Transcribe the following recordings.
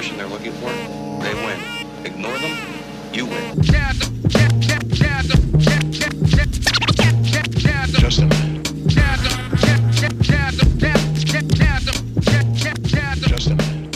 competition they're looking for, they win. Ignore them, you win. Just a minute. Just a minute.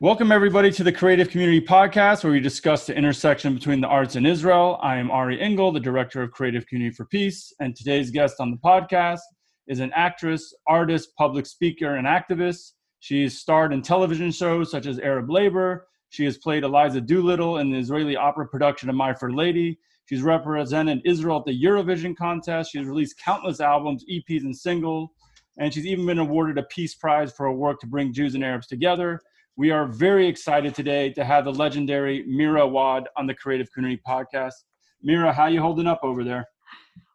Welcome, everybody, to the Creative Community Podcast, where we discuss the intersection between the arts and Israel. I am Ari Ingel, the Director of Creative Community for Peace, and today's guest on the podcast is an actress, artist, public speaker, and activist. She has starred in television shows such as Arab Labor. She has played Eliza Doolittle in the Israeli opera production of My Fair Lady. She's represented Israel at the Eurovision contest. She's released countless albums, EPs, and singles. And she's even been awarded a Peace Prize for her work to bring Jews and Arabs together. We are very excited today to have the legendary Mira Awad on the Creative Community Podcast. Mira, how you holding up over there?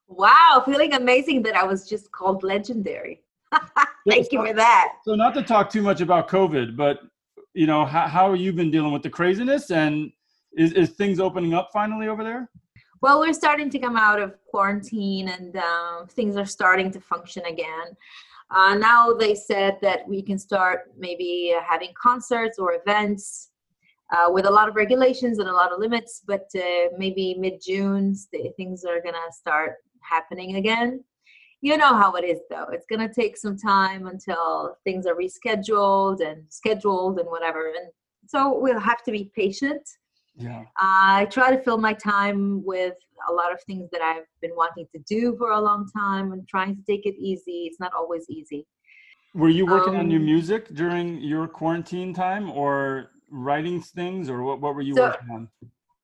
Wow, feeling amazing that I was just called legendary. Thank you for that. So, not to talk too much about COVID, but you know, how, how have you been dealing with the craziness? And is, is things opening up finally over there? Well, we're starting to come out of quarantine and um, things are starting to function again. Uh, now they said that we can start maybe uh, having concerts or events uh, with a lot of regulations and a lot of limits, but uh, maybe mid June things are gonna start happening again. You know how it is though. It's gonna take some time until things are rescheduled and scheduled and whatever. And so we'll have to be patient. Yeah. I try to fill my time with a lot of things that I've been wanting to do for a long time and trying to take it easy. It's not always easy. Were you working Um, on your music during your quarantine time or writing things or what, what were you So- working on?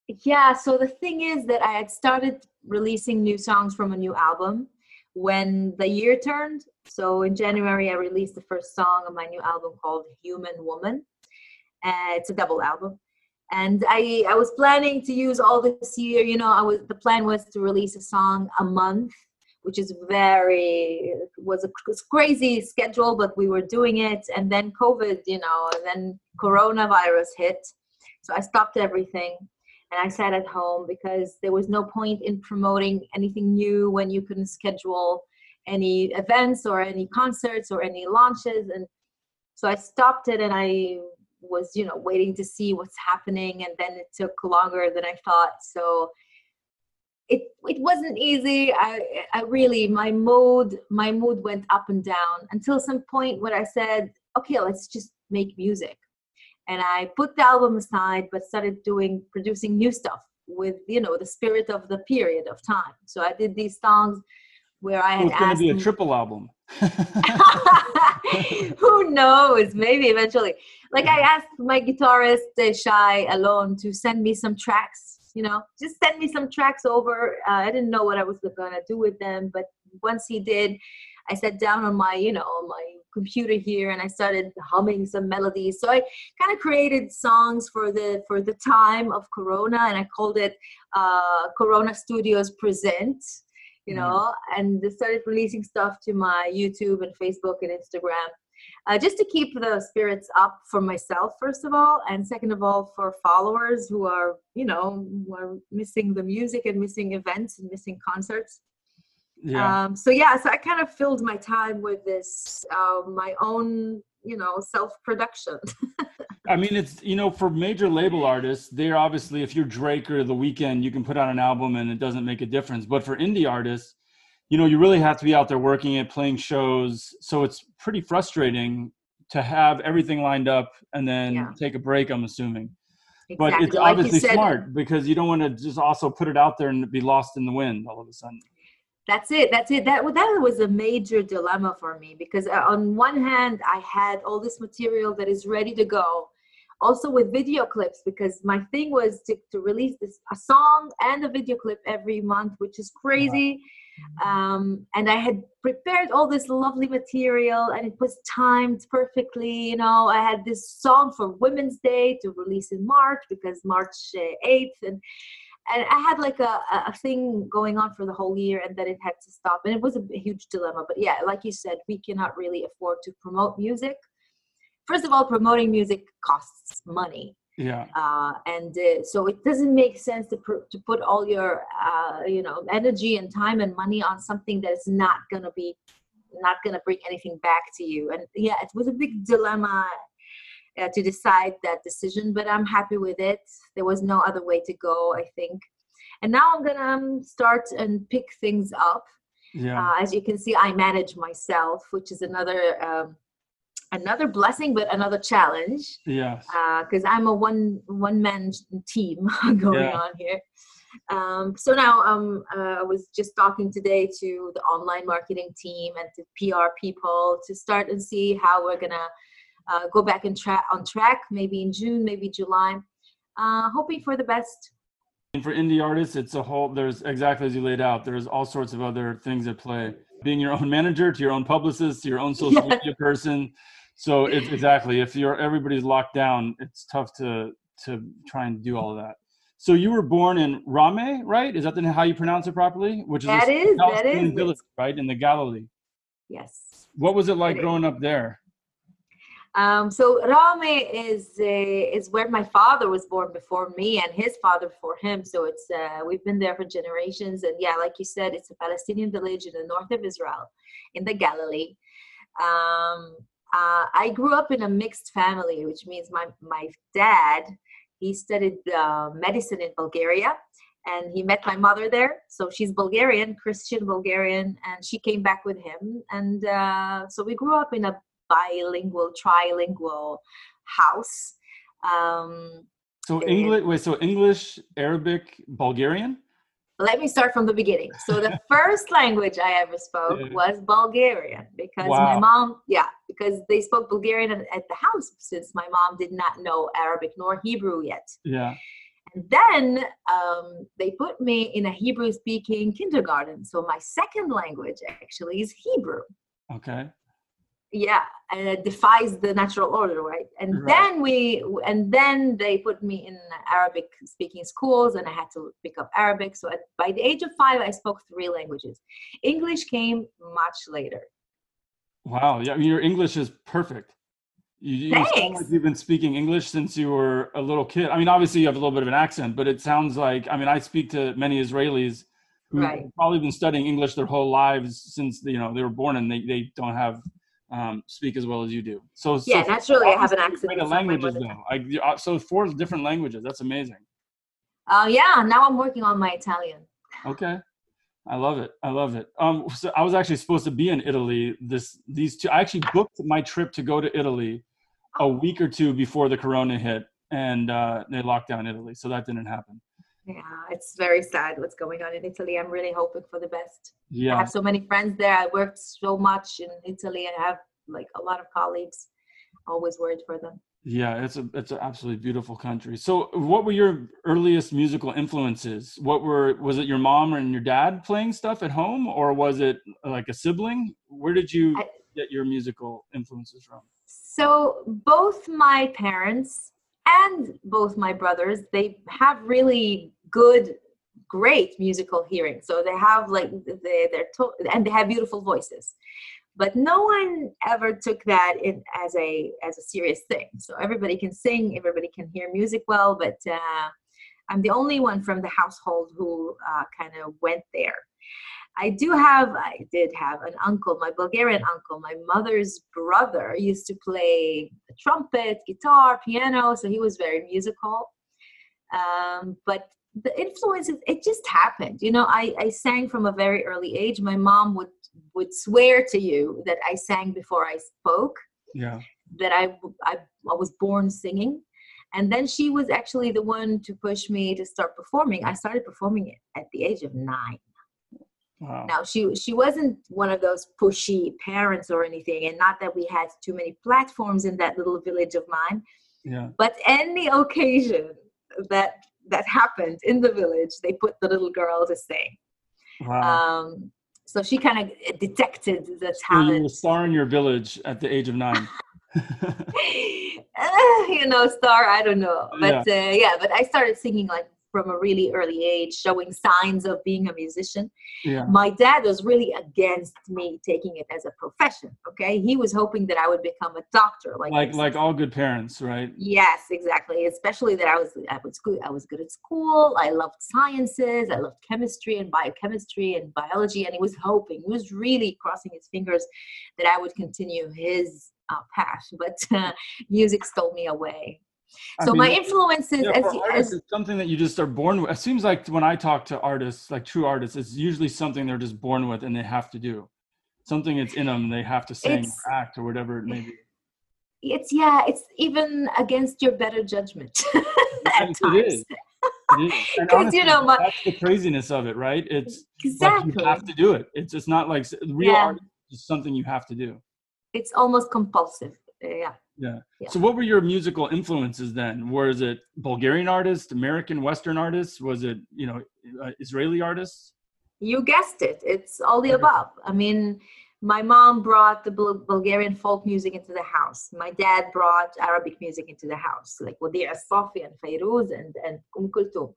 Yeah, so the thing is that I had started releasing new songs from a new album when the year turned. So in January, I released the first song of my new album called Human Woman. Uh, it's a double album. And I, I was planning to use all this year, you know, I was the plan was to release a song a month, which is very was a crazy schedule, but we were doing it. And then COVID, you know, and then coronavirus hit. So I stopped everything and I sat at home because there was no point in promoting anything new when you couldn't schedule any events or any concerts or any launches. And so I stopped it and I was you know waiting to see what's happening and then it took longer than I thought. So it it wasn't easy. I I really my mood my mood went up and down until some point where I said okay let's just make music and I put the album aside, but started doing producing new stuff with you know the spirit of the period of time. So I did these songs where I So had it's going to be a triple album. who knows maybe eventually like i asked my guitarist uh, shy alone to send me some tracks you know just send me some tracks over uh, i didn't know what i was gonna do with them but once he did i sat down on my you know on my computer here and i started humming some melodies so i kind of created songs for the for the time of corona and i called it uh, corona studios present you Mhm. know and they started releasing stuff to my youtube and facebook and instagram uh, just to keep the spirits up for myself first of all and second of all for followers who are you know who are missing the music and missing events and missing concerts yeah. um, so yeah so i kind of filled my time with this uh, my own you know self-production I mean, it's you know, for major label artists, they're obviously if you're Drake or The Weeknd, you can put out an album and it doesn't make a difference. But for indie artists, you know, you really have to be out there working it, playing shows. So it's pretty frustrating to have everything lined up and then Yeah. take a break. I'm assuming, but exactly it's like obviously said smart because you don't want to just also put it out there and be lost in the wind all of a sudden. That's it. That's it. That that was a major dilemma for me because uh, on one hand I had all this material that is ready to go, also with video clips because my thing was to, to release this a song and a video clip every month, which is crazy. Um, and I had prepared all this lovely material and it was timed perfectly. You know, I had this song for Women's Day to release in March because March uh, 8th and and I had like a, a thing going on for the whole year and then it had to stop and it was a huge dilemma but yeah like you said we cannot really afford to promote music first of all promoting music costs money Yeah. uh, and uh, so it doesn't make sense to, pr- to put all your uh, you know energy and time and money on something that is not going to be not going to bring anything back to you. And yeah, it was a big dilemma uh, to decide that decision, but I'm happy with it. There was no other way to go, I think. And now I'm to um, start and pick things up. Yeah. Uh, as you can see, I manage myself, which is another um, another blessing, but another challenge yes. because I'm a one one man team going Yeah. on here. Um, so now um, uh, I was just talking today to the online marketing team and to PR people to start and see how we're gonna uh, go back and track on track, maybe in June, maybe July. Uh, hoping for the best. And for indie artists, it's a whole. There's exactly as you laid out. There's all sorts of other things at play. Being your own manager, to your own publicist, to your own social Yeah. media person. So it's exactly if you're everybody's locked down, it's tough to to try and do all of that. So you were born in Rame, right? Is that the, how you pronounce it properly? Which is That is- that is. village, right in the Galilee. Yes. What was it like It is. growing up there? Um, so Rame is uh, is where my father was born before me, and his father before him. So it's uh, we've been there for generations, and yeah, like you said, it's a Palestinian village in the north of Israel, in the Galilee. Um, uh, I grew up in a mixed family, which means my my dad he studied uh, medicine in Bulgaria, and he met my mother there. So she's Bulgarian, Christian Bulgarian, and she came back with him, and uh, so we grew up in a bilingual, trilingual house. Um, So English. Wait. So English, Arabic, Bulgarian. let me start from the beginning. So the first language I ever spoke Yeah. was Bulgarian because my mom, yeah, because they spoke Bulgarian at, at the house since my mom did not know Arabic nor Hebrew yet. Yeah. And then um, they put me in a Hebrew speaking kindergarten. So my second language actually is Hebrew. Okay. Yeah and it defies the natural order right and Right. then we and then they put me in arabic speaking schools and i had to pick up arabic so at, by the age of five i spoke three languages english came much later Wow. Yeah. I mean, your English is perfect. You, you sound like you've been speaking English since you were a little kid. I mean, obviously you have a little bit of an accent, but it sounds like, I mean, I speak to many Israelis who Right. have probably been studying English their whole lives since, you know, they were born and they, they don't have, um, speak as well as you do. So, yeah so naturally i have an accent great at it's not my languages though. Like, uh, so four different languages. That's amazing. uh, yeah now i'm working on my italian Okay. I love it. I love it. Um, so I was actually supposed to be in Italy this these two. I actually booked my trip to go to Italy a week or two before the Corona hit, and uh, they locked down Italy, so that didn't happen. Yeah it's very sad what's going on in italy i'm really hoping for the best Yeah. i have so many friends there i worked so much in italy and i have like a lot of colleagues always worried for them yeah. It's a it's an absolutely beautiful country. So, what were your earliest musical influences? What were was it your mom and your dad playing stuff at home, or was it like a sibling? Where did you I- get your musical influences from? So both my parents and both my brothers, they have really good, great musical hearing. So they have like they they're to- and they have beautiful voices. But no one ever took that in as a as a serious thing. So everybody can sing, everybody can hear music well, but uh, I'm the only one from the household who uh, kind of went there. I do have, I did have an uncle, my Bulgarian uncle, my mother's brother used to play the trumpet, guitar, piano, so he was very musical. Um, but the influences, it just happened. You know, I, I sang from a very early age. My mom would would swear to you that I sang before I spoke, Yeah, that I, I, I was born singing. And then she was actually the one to push me to start performing. I started performing it at the age of nine. Wow. Now she she wasn't one of those pushy parents or anything, and not that we had too many platforms in that little village of mine. Yeah, But any occasion that that happened in the village, they put the little girl to sing. wow. Um, so she kind of detected the So you were a star in your village at the age of nine. Uh, you know, star, I don't know, but uh, yeah, but I started singing like from a really early age, showing signs of being a musician. Yeah. My dad was really against me taking it as a profession. Okay, he was hoping that I would become a doctor, like Like like all good parents, right? Yes, exactly. Especially that I was I was good. I was good at school. I loved sciences. I loved chemistry and biochemistry and biology. And he was hoping, he was really crossing his fingers that I would continue his uh, path. But uh, music stole me away. I So my influences, yeah, as, artists, as something that you just are born with. It seems like when I talk to artists, like true artists, it's usually something they're just born with and they have to do. Something that's in them, they have to sing, or act, or whatever it may be. it's yeah, it's even against your better judgment at It times. is. It is. And 'Cause, honestly, you know, my- that's the craziness of it, right? It's like Exactly. you have to do it. It's just not like real Yeah. art is something you have to do. It's almost compulsive. Yeah. Yeah. Yeah. So what were your musical influences then? Was it Bulgarian artists, American Western artists? Was it, you know, uh, Israeli artists? You guessed it. It's all the above. I mean, my mom brought the Bul- Bulgarian folk music into the house. My dad brought Arabic music into the house, like Wadih Safi and Fairuz and, and Umm Kulthum.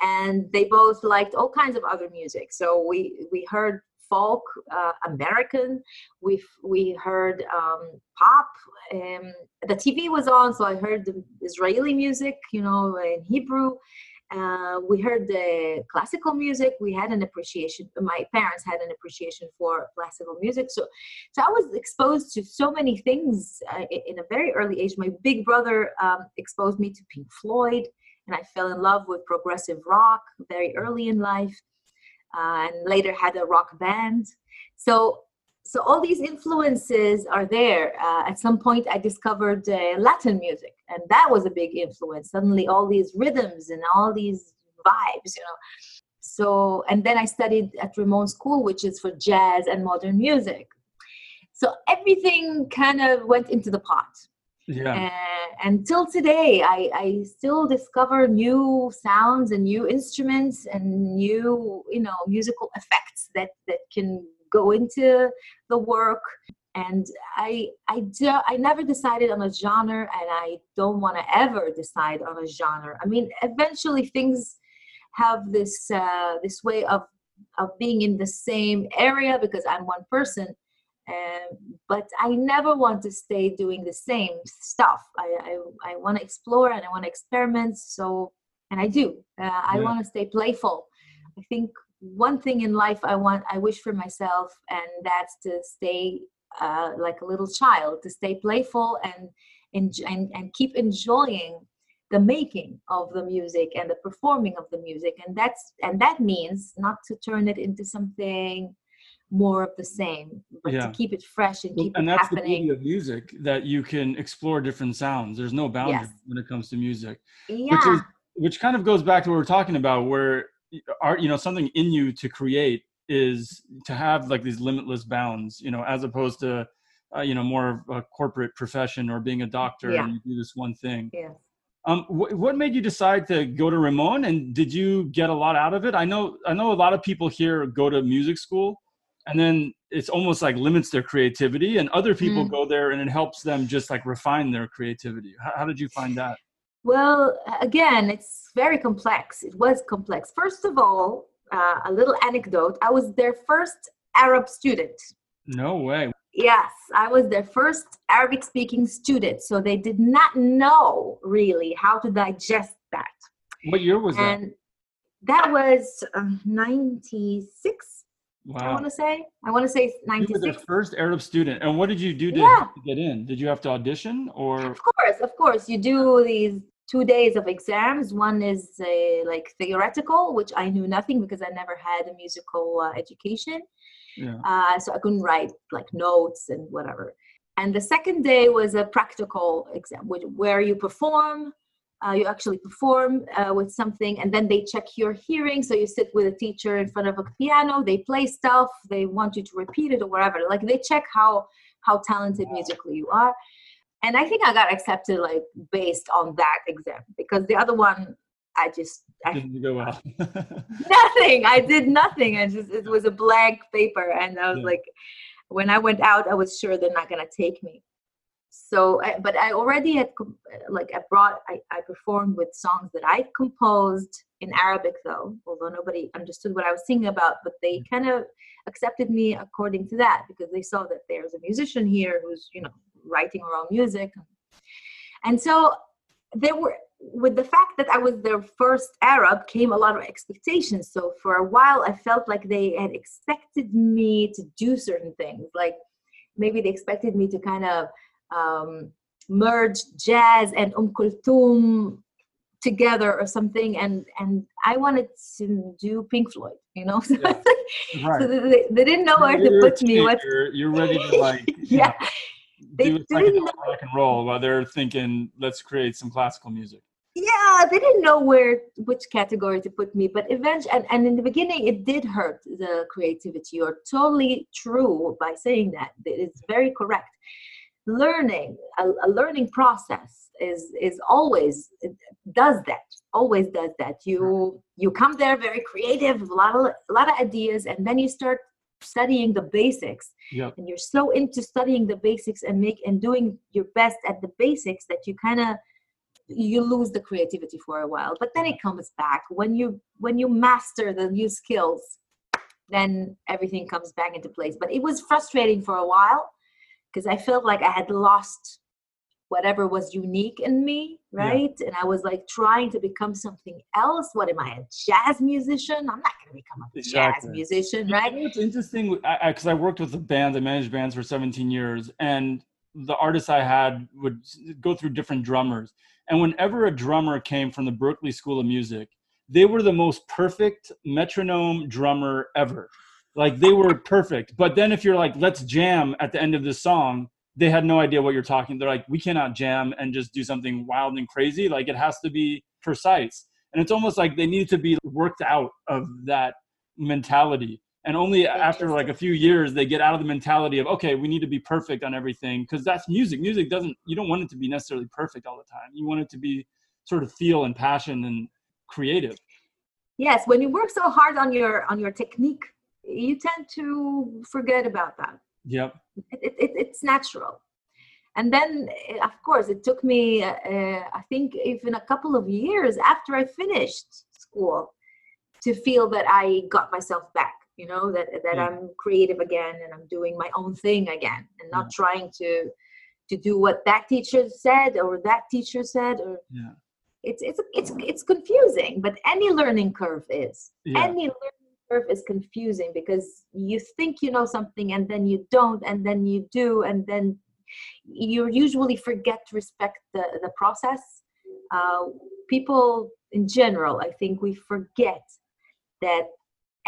And they both liked all kinds of other music. So we, we heard folk, uh, American. We we heard um, pop. Um, the TV was on, so I heard the Israeli music, you know, in Hebrew. Uh, we heard the classical music. We had an appreciation. My parents had an appreciation for classical music. So, so I was exposed to so many things uh, in a very early age. My big brother um, exposed me to Pink Floyd, and I fell in love with progressive rock very early in life, uh, and later had a rock band. So, so all these influences are there. Uh, at some point, I discovered uh, Latin music, and that was a big influence. Suddenly, all these rhythms and all these vibes, you know. So, and then I studied at Rimon School, which is for jazz and modern music. So everything kind of went into the pot. Yeah. And until today, I, I still discover new sounds and new instruments and new, you know, musical effects that, that can go into the work. And I, I, do, I never decided on a genre, and I don't want to ever decide on a genre. I mean, eventually things have this, uh, this way of, of being in the same area because I'm one person. Um, but I never want to stay doing the same stuff. I, I, I want to explore and I want to experiment. So, and I do. Uh, I Yeah. want to stay playful. I think one thing in life I want, I wish for myself, and that's to stay uh, like a little child, to stay playful and, enj- and and keep enjoying the making of the music and the performing of the music. And that's and that means not to turn it into something more of the same, but Yeah. to keep it fresh and keep and it that's the beauty of music that you can explore different sounds. There's no boundaries Yes. when it comes to music. yeah. which is which kind of goes back to what we're talking about where art you know something in you to create is to have like these limitless bounds you know as opposed to uh, you know more of a corporate profession or being a doctor Yeah. and you do this one thing yes. um wh- what made you decide to go to rimon and did you get a lot out of it i know i know a lot of people here go to music school and then it's almost like limits their creativity and other people Mm. go there and it helps them just like refine their creativity how, how did you find that Well, again, it's very complex. It was complex. First of all, uh, a little anecdote I was their first Arab student. no way Yes, I was their first Arabic speaking student. So they did not know really how to digest that. what year was that And that was uh, 96, I want to say. I want to say You were the first Arab student. And what did you do to, Yeah. to get in? Did you have to audition or? Of course, of course. You do these two days of exams. One is uh, like theoretical, which I knew nothing because I never had a musical uh, education. Yeah. Uh, so I couldn't write like notes and whatever. And the second day was a practical exam, which, where you perform. Uh, you actually perform uh, with something, and then they check your hearing. So you sit with a teacher in front of a piano. They play stuff. They want you to repeat it or whatever. Like they check how how talented musically you are. And I think I got accepted like based on that exam because the other one I just I, Didn't go well. nothing. I did nothing. I just it was a blank paper, and I was Yeah. like, when I went out, I was sure they're not gonna take me. So I, but i already had like i brought I, I performed with songs that i composed in arabic though although nobody understood what i was singing about but they mm-hmm. kind of accepted me according to that because they saw that there's a musician here who's you know writing her own music. And so there were with the fact that i was their first arab came a lot of expectations. So for a while i felt like they had expected me to do certain things like maybe they expected me to kind of um, merge jazz and Um Kulthum together or something, and and I wanted to do Pink Floyd, you know. So, Yeah. so Right. they, they didn't know where to You're put me. What? teenager, You're ready to like Yeah. know, They do didn't know. rock and roll while they're thinking, let's create some classical music. Yeah, they didn't know where which category to put me, but eventually, and, and in the beginning, it did hurt the creativity. You're totally true by saying that. It's very correct. Learning, a, a learning process is is always does that. Always does that. You you come there very creative, a lot of a lot of ideas, and then you start studying the basics Yep. and you're so into studying the basics and make and doing your best at the basics that you kind of you lose the creativity for a while but then it mm-hmm. comes back when you when you master the new skills then everything comes back into place but it was frustrating for a while because i felt like i had lost whatever was unique in me Yeah. right and i was like trying to become something else what am i a jazz musician i'm not going to become a jazz Exactly. musician You right know, it's interesting because I, 'cause I worked with a band, I managed bands for 17 years, and the artists I had would go through different drummers. And whenever a drummer came from the Berklee School of Music, they were the most perfect metronome drummer ever. Like they were perfect. But then if you're like, let's jam at the end of this song, they had no idea what you're talking. They're like, we cannot jam and just do something wild and crazy. Like it has to be precise. And it's almost like they need to be worked out of that mentality and only after like a few years they get out of the mentality of okay we need to be perfect on everything because that's music music doesn't you don't want it to be necessarily perfect all the time you want it to be sort of feel and passion and creative yes when you work so hard on your on your technique you tend to forget about that. Yep. It, it, it, it's natural. And then eh, of course it took me uh, i think even a couple of years after i finished school to feel that i got myself back you know that that Yeah. i'm creative again and i'm doing my own thing again and not trying to to do what that teacher said or that teacher said or yeah. it's it's it's it's confusing but any learning curve is. Yeah. Any learning curve is confusing because you think you know something and then you don't and then you do and then you usually forget to respect the the process. Uh, people in general i think we forget that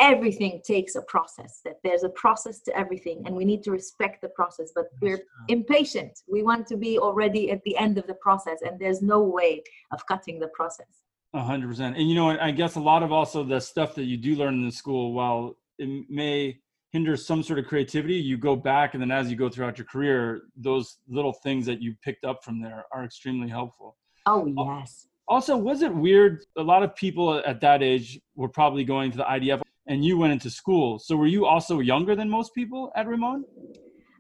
everything takes a process that there's a process to everything and we need to respect the process but we're impatient. We want to be already at the end of the process and there's no way of cutting the process hundred percent. And you know, I guess a lot of also the stuff that you do learn in the school, while it may hinder some sort of creativity, you go back and then as you go throughout your career, those little things that you picked up from there are extremely helpful. oh yes Also, was it weird? A lot of people at that age were probably going to the IDF and you went into school. So were you also younger than most people at Rimon?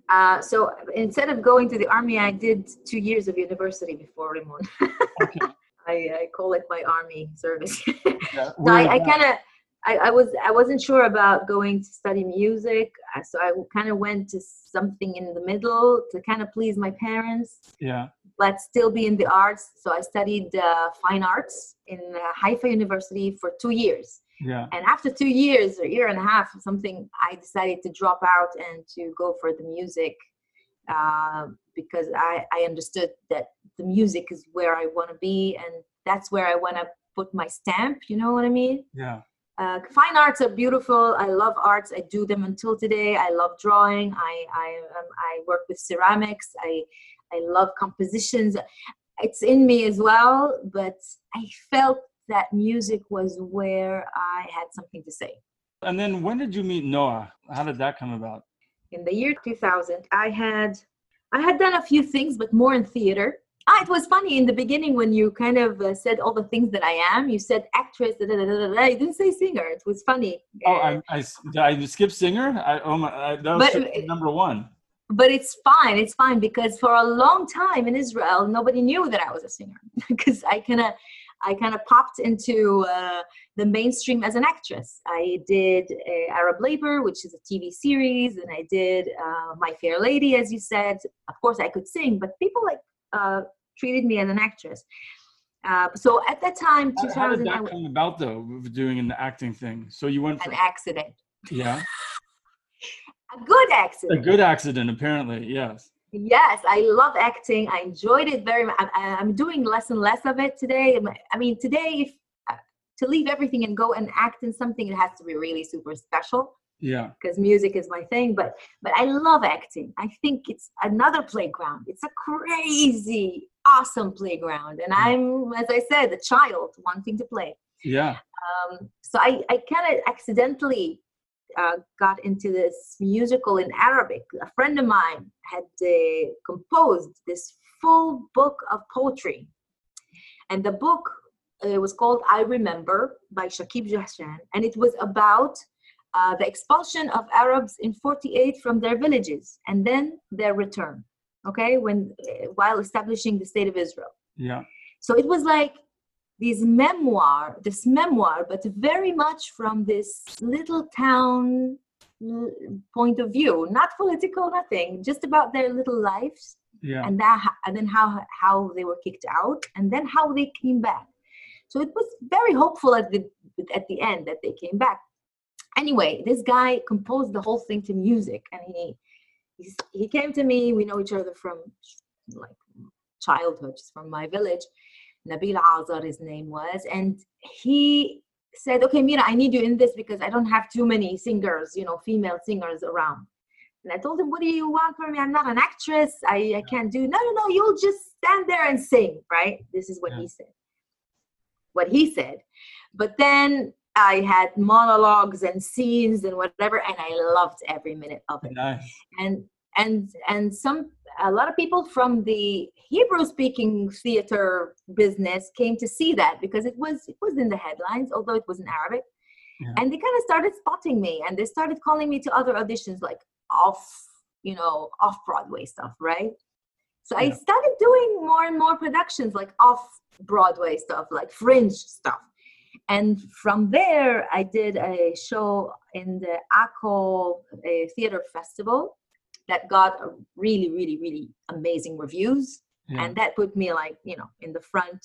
Uh, so instead of going to the army, I did two years of university before Rimon. Okay. I, I call it my army service. Yeah. so I, I kind of, I, I was, I wasn't sure about going to study music, uh, so I kind of went to something in the middle to kind of please my parents, yeah. but still be in the arts. So I studied uh, fine arts in uh, Haifa University for two years. Yeah. And after two years, or year and a half, or something, I decided to drop out and to go for the music uh, because I, I understood that the music is where I want to be and that's where I want to put my stamp. You know what I mean? Yeah. Uh, fine arts are beautiful. I love arts. I do them until today. I love drawing. I I, um, I work with ceramics. I I love compositions. It's in me as well. But I felt that music was where I had something to say. And then when did you meet Noa? How did that come about? In the year 2000, I had I had done a few things, but more in theater. Ah, it was funny in the beginning when you kind of uh, said all the things that I am. You said actress. Da, da, da, da, da. You didn't say singer. It was funny. Oh, Uh, I, I, did I skip singer? I, oh my, I, that was But- number one. but it's fine. It's fine because for a long time in Israel, nobody knew that I was a singer because I kind of I kind of popped into uh, the mainstream as an actress. I did uh, Arab Labor, which is a TV series, and I did uh, My Fair Lady, as you said. Of course, I could sing, but people like uh, treated me as an actress. Uh, so at that time, How, how did 2000, I that was come about though, doing an acting thing? So you went for an accident, yeah, a good accident. a good accident apparently. Yes. Yes, I love acting. I enjoyed it very much. I- I'm doing less and less of it today. I mean, today, if uh, to leave everything and go and act in something, it has to be really super special Yeah. because music is my thing. But but I love acting. I think it's another playground. It's a crazy, awesome playground, and I'm, as I said, a child wanting to play. Yeah. Um, so I, I kind of accidentally uh, got into this musical in Arabic. A friend of mine had uh, composed this full book of poetry. And the book uh, was called I Remember by Shakib Jahshan. And it was about uh, the expulsion of Arabs in 48 from their villages and then their return, okay, when uh, while establishing the state of Israel. Yeah. So it was like this memoir, this memoir, but very much from this little town point of view, not political, nothing, just about their little lives, Yeah. and that, and then how how they were kicked out, and then how they came back. So it was very hopeful at the at the end that they came back. Anyway, this guy composed the whole thing to music, and he he's, he came to me. We know each other from like childhood, just from my village. Nabil Azar, his name was, and he said, "Okay, Mira, I need you in this because I don't have too many singers, you know, female singers around." And I told him, "What do you want from me? I'm not an actress. I, I can't do. No, no, no. You'll just stand there and sing, right?" This is what Yeah. he said. What he said, but then I had monologues and scenes and whatever, and I loved every minute of it Nice. and and and some a lot of people from the hebrew speaking theater business came to see that because it was it was in the headlines although it was in arabic. Yeah. and they kind of started spotting me and they started calling me to other auditions like off you know off broadway stuff right? So i started doing more and more productions like off broadway stuff like fringe stuff. And from there i did a show in the Akko uh, theater festival that got a really really really amazing reviews Yeah. and that put me like you know in the front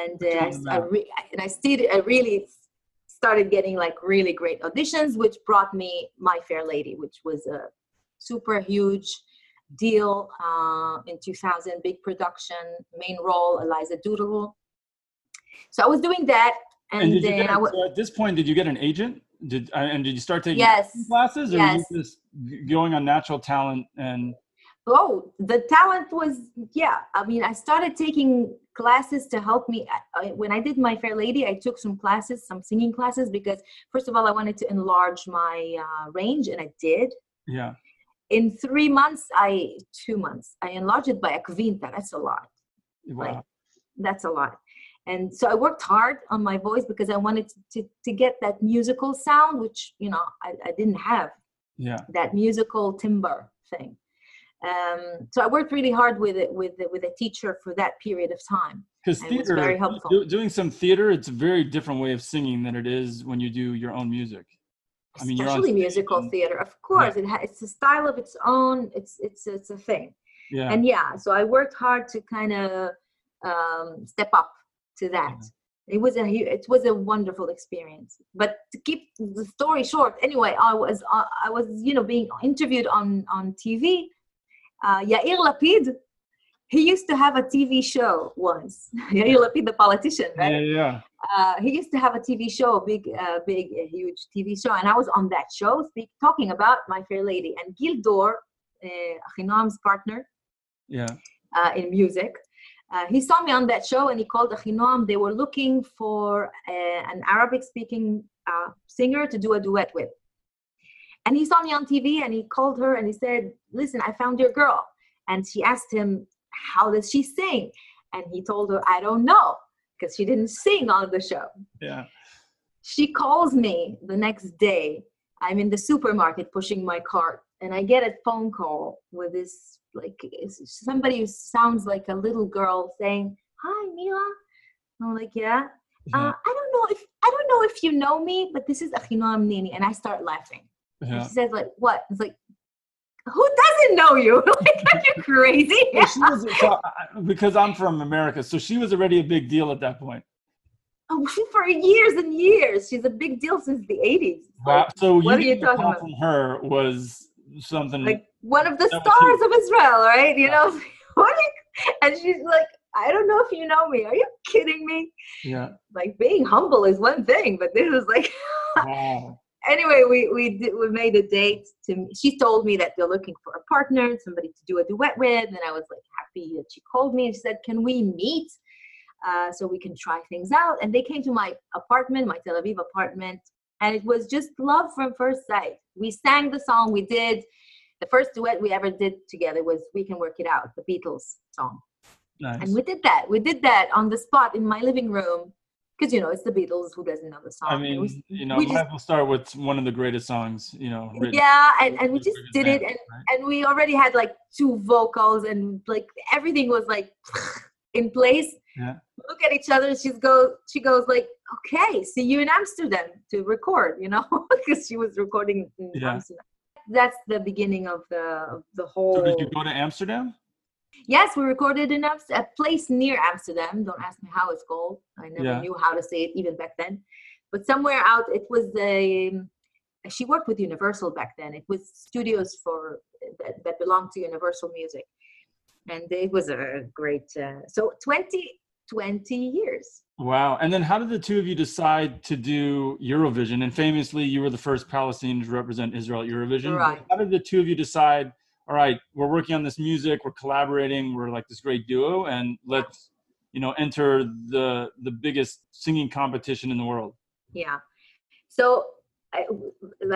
and uh, I, map. re- and I still I really started getting like really great auditions which brought me my fair lady which was a super huge deal uh, in 2000 big production main role eliza doolittle so i was doing that and, And then get, i was so at this point, did you get an agent? Did uh, and did you start taking Yes. classes, or Yes. you just going on natural talent and Oh, the talent was yeah. I mean, I started taking classes to help me. I, I- when I did my Fair Lady, I took some classes, some singing classes, because first of all, I wanted to enlarge my uh, range, and I did. yeah, In three months, I two months, I enlarged it by a quinta. That's a lot. wow, Like, that's a lot. And so I worked hard on my voice because I wanted to, to, to get that musical sound, which you know I, I didn't have yeah, that musical timbre thing. Um, so I worked really hard with it with the, with a teacher for that period of time. because it theater, very helpful. do- doing some theater, it's a very different way of singing than it is when you do your own music. I mean, you're Especially musical and- theater, of course. It ha- it's a style of its own. It's it's it's a thing. Yeah, And yeah, so I worked hard to kind of um, step up to that. It was a it was a wonderful experience. But to keep the story short, anyway, I was uh, I was you know being interviewed on on TV. Uh, Yair Lapid, he used to have a TV show once. Yair Lapid, the politician, right? yeah, yeah, uh, he used to have a TV show, a big, uh, big, uh, huge TV show, and I was on that show speak, talking about My Fair Lady. And Gil Dor, uh, Achinoam's partner yeah, uh, in music, uh, he saw me on that show and he called Achinoam. They were looking for uh, an Arabic-speaking uh, singer to do a duet with. And he saw me on TV and he called her and he said, "Listen, I found your girl." And she asked him, "How does she sing?" And he told her, "I don't know." Because she didn't sing on the show yeah. she calls me the next day I'm in the supermarket pushing my cart, and I get a phone call with this like somebody who sounds like a little girl saying, "Hi, Mila." I'm like, "Yeah." Uh, I don't know if I don't know if you know me, but this is Achinoam Nini, and I start laughing. Yeah. she says, "Like what?" It's like, "Who doesn't know you? like, are you crazy?" Well, she was, so, because I'm from America, so she was already a big deal at that point. Oh, for years and years, she's a big deal since the '80s. It's Wow. like- So what are you you getting a talking about? from her was something. like one of the stars of Israel, right? You Yeah. know, what? are you- And she's like, I don't know if you know me. Are you kidding me? yeah. Like being humble is one thing, but this is like. Wow. anyway, we we did, we made a date. To she told me that they're looking for a partner, somebody to do a duet with, and I was like happy that she called me and she said, "Can we meet?" Uh, so we can try things out. And they came to my apartment, my Tel Aviv apartment, and it was just love from first sight. We sang the song. We did the first duet we ever did together was "We Can Work It Out," the Beatles song, Nice. and we did that. We did that on the spot in my living room because you know it's the Beatles. Who doesn't know the song? I mean, we- you know, we might just- as well start with one of the greatest songs, you know. written. yeah, and, and we just did it, and right? and we already had like two vocals and like everything was like in place Yeah. look at each other She's go. she goes like okay see you in amsterdam to record you know because she was recording in Yeah. amsterdam that's the beginning of the of the whole So did you go to Amsterdam? yes we recorded in a place near amsterdam don't ask me how it's called i never Yeah. knew how to say it even back then but somewhere out it was a she worked with universal back then it was studios for that, that belonged to universal music and it was a great uh, so 20 20 years Wow. And then how did the two of you decide to do Eurovision? And famously, you were the first Palestinian to represent Israel at Eurovision. Right. How did the two of you decide, all right, we're working on this music, we're collaborating, we're like this great duo, and let's, you know, enter the the biggest singing competition in the world? yeah so I,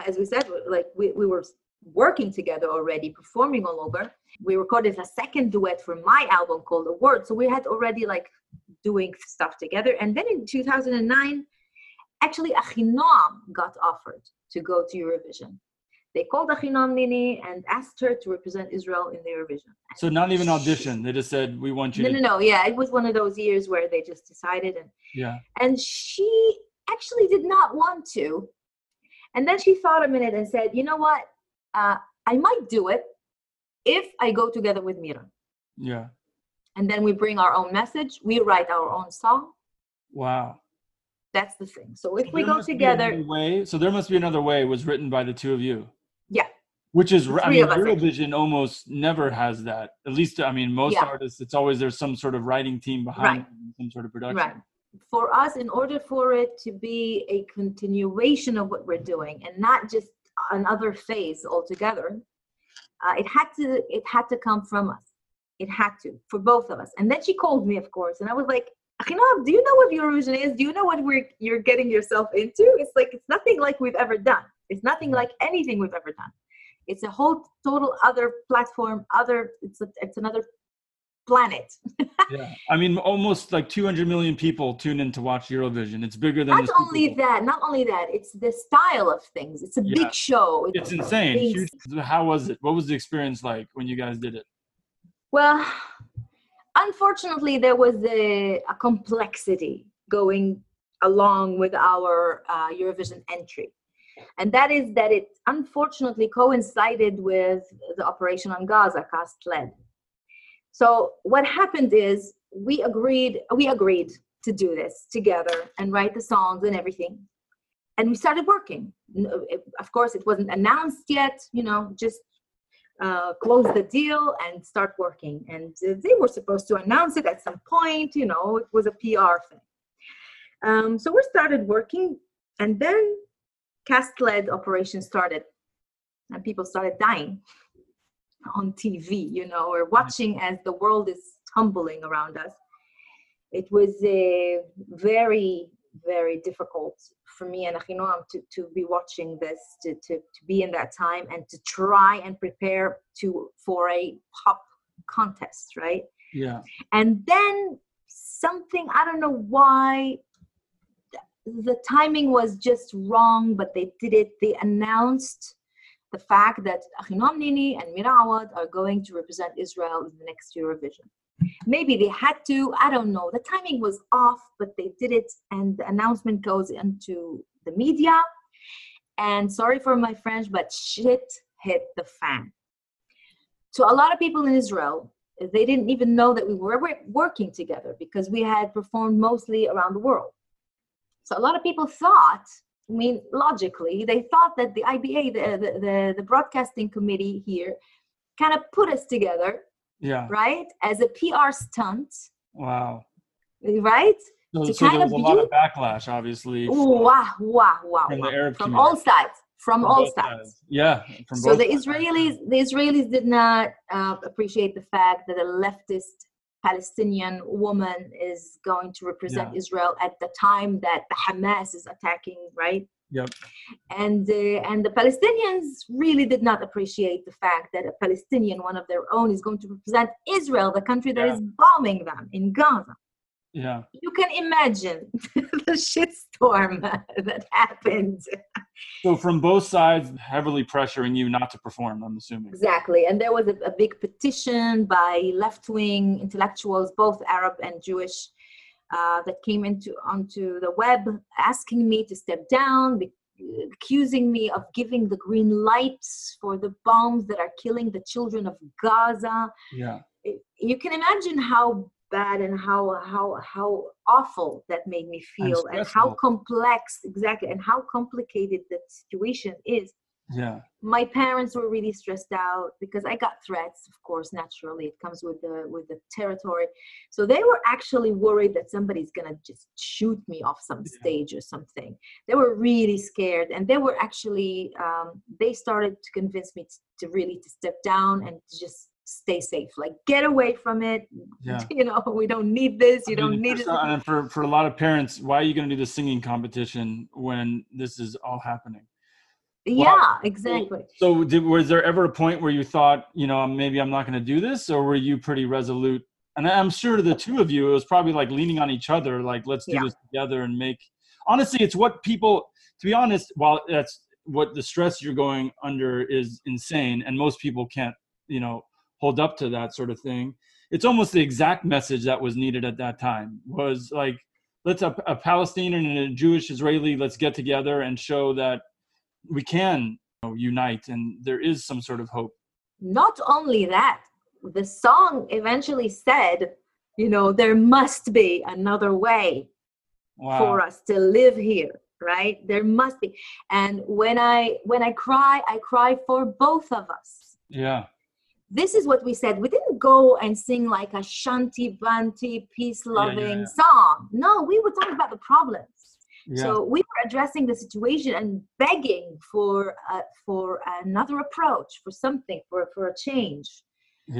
as we said like we, we were working together already performing all over we recorded a second duet for my album called the word so we had already like doing stuff together and then in 2009 actually achinoam got offered to go to eurovision they called achinoam nini and asked her to represent israel in the eurovision So not even audition. They just said, we want you no to. no no yeah it was one of those years where they just decided and Yeah. and she actually did not want to. And then she thought a minute and said, "You know what? Uh, I might do it if I go together with Mira, Yeah. and then we bring our own message. We write our own song. Wow. That's the thing. So if we go together, way. So there must be another way was written by the two of you. Yeah. Which is, I mean. Eurovision almost never has that. At least, I mean, most Yeah. artists, it's always there's some sort of writing team behind Right. some sort of production. right? For us, in order for it to be a continuation of what we're doing and not just another phase altogether, uh, it had to it had to come from us. It had to for both of us. And then she called me, of course, and I was like, Achinoam, do you know what Eurovision is? Do you know what we're you're getting yourself into? It's like it's nothing like we've ever done. It's nothing like anything we've ever done. It's a whole total other platform. Other it's a, it's another planet. Yeah. I mean, almost like 200 million people tune in to watch Eurovision. It's bigger than not only that, not only that, it's the style of things. It's a Yeah. big show. It's insane. Huge. How was it? What was the experience like when you guys did it? Well, unfortunately, there was a, a complexity going along with our uh, Eurovision entry. And that is that it unfortunately coincided with the operation on Gaza, Cast Lead. So what happened is we agreed, we agreed to do this together and write the songs and everything. And we started working. Of course, it wasn't announced yet, you know, just uh, close the deal and start working. And they were supposed to announce it at some point, you know, it was a PR thing. Um, so we started working, and then cast lead operation started, and people started dying on TV, you know, or watching mm-hmm. as the world is tumbling around us. It was a very, very difficult for me and Achinoam to, to be watching this, to, to, to be in that time and to try and prepare to for a pop contest, right? Yeah. And then something, I don't know why, the timing was just wrong, but they did it. They announced the fact that Achinoam Nini and Mira Awad are going to represent Israel in the next Eurovision. Maybe they had to, I don't know. The timing was off, but they did it, and the announcement goes into the media. And sorry for my French, but shit hit the fan. So a lot of people in Israel, they didn't even know that we were working together because we had performed mostly around the world. So a lot of people thought, I mean, logically, they thought that the IBA, the, the, the, the broadcasting committee here, kind of put us together, Yeah. right, as a PR stunt, Wow. right? So, To so there kind was of a lot of backlash, obviously. Wow, wow, wow, From the wow. From all sides, from from all both sides. Yeah. From so the sides. Israelis, the Israelis did not uh, appreciate the fact that a leftist Palestinian woman is going to represent Yeah. Israel at the time that the Hamas is attacking, right? Yep. And uh, and the Palestinians really did not appreciate the fact that a Palestinian, one of their own, is going to represent Israel, the country that Yeah. is bombing them in Gaza. Yeah. You can imagine the shitstorm that happened. So from both sides, heavily pressuring you not to perform. I'm assuming. Exactly. And there was a, a big petition by left wing intellectuals, both Arab and Jewish, uh, that came into onto the web asking me to step down, be, accusing me of giving the green lights for the bombs that are killing the children of Gaza. Yeah. You can imagine how bad and how how how awful that made me feel and, how complex exactly and how complicated the situation is Yeah. my parents were really stressed out because I got threats. Of course, naturally, it comes with the with the territory. So they were actually worried that somebody's gonna just shoot me off some Yeah. stage or something. They were really scared, and they were actually um, they started to convince me t- to really to step down and to just stay safe. Like get away from it. Yeah. You know, we don't need this. You I don't need it. and for, for a lot of parents, why are you going to do the singing competition when this is all happening? Yeah, exactly. So, did, was there ever a point where you thought, you know, maybe I'm not going to do this, or were you pretty resolute? And I'm sure the two of you, it was probably like leaning on each other, like let's do Yeah. this together and make. Honestly, it's what people. To be honest, while that's what the stress you're going under is insane, and most people can't, you know, hold up to that sort of thing. It's almost the exact message that was needed at that time. Was like, let's a, a Palestinian and a Jewish Israeli, let's get together and show that we can you know, unite and there is some sort of hope. not only that the song eventually said you know there must be another way Wow. for us to live here right there must be and when i when i cry i cry for both of us Yeah. This is what we said we didn't go and sing like a shanti banti peace loving yeah. song no we were talking about the problems Yeah. so we were addressing the situation and begging for uh, for another approach, for something, for for a change,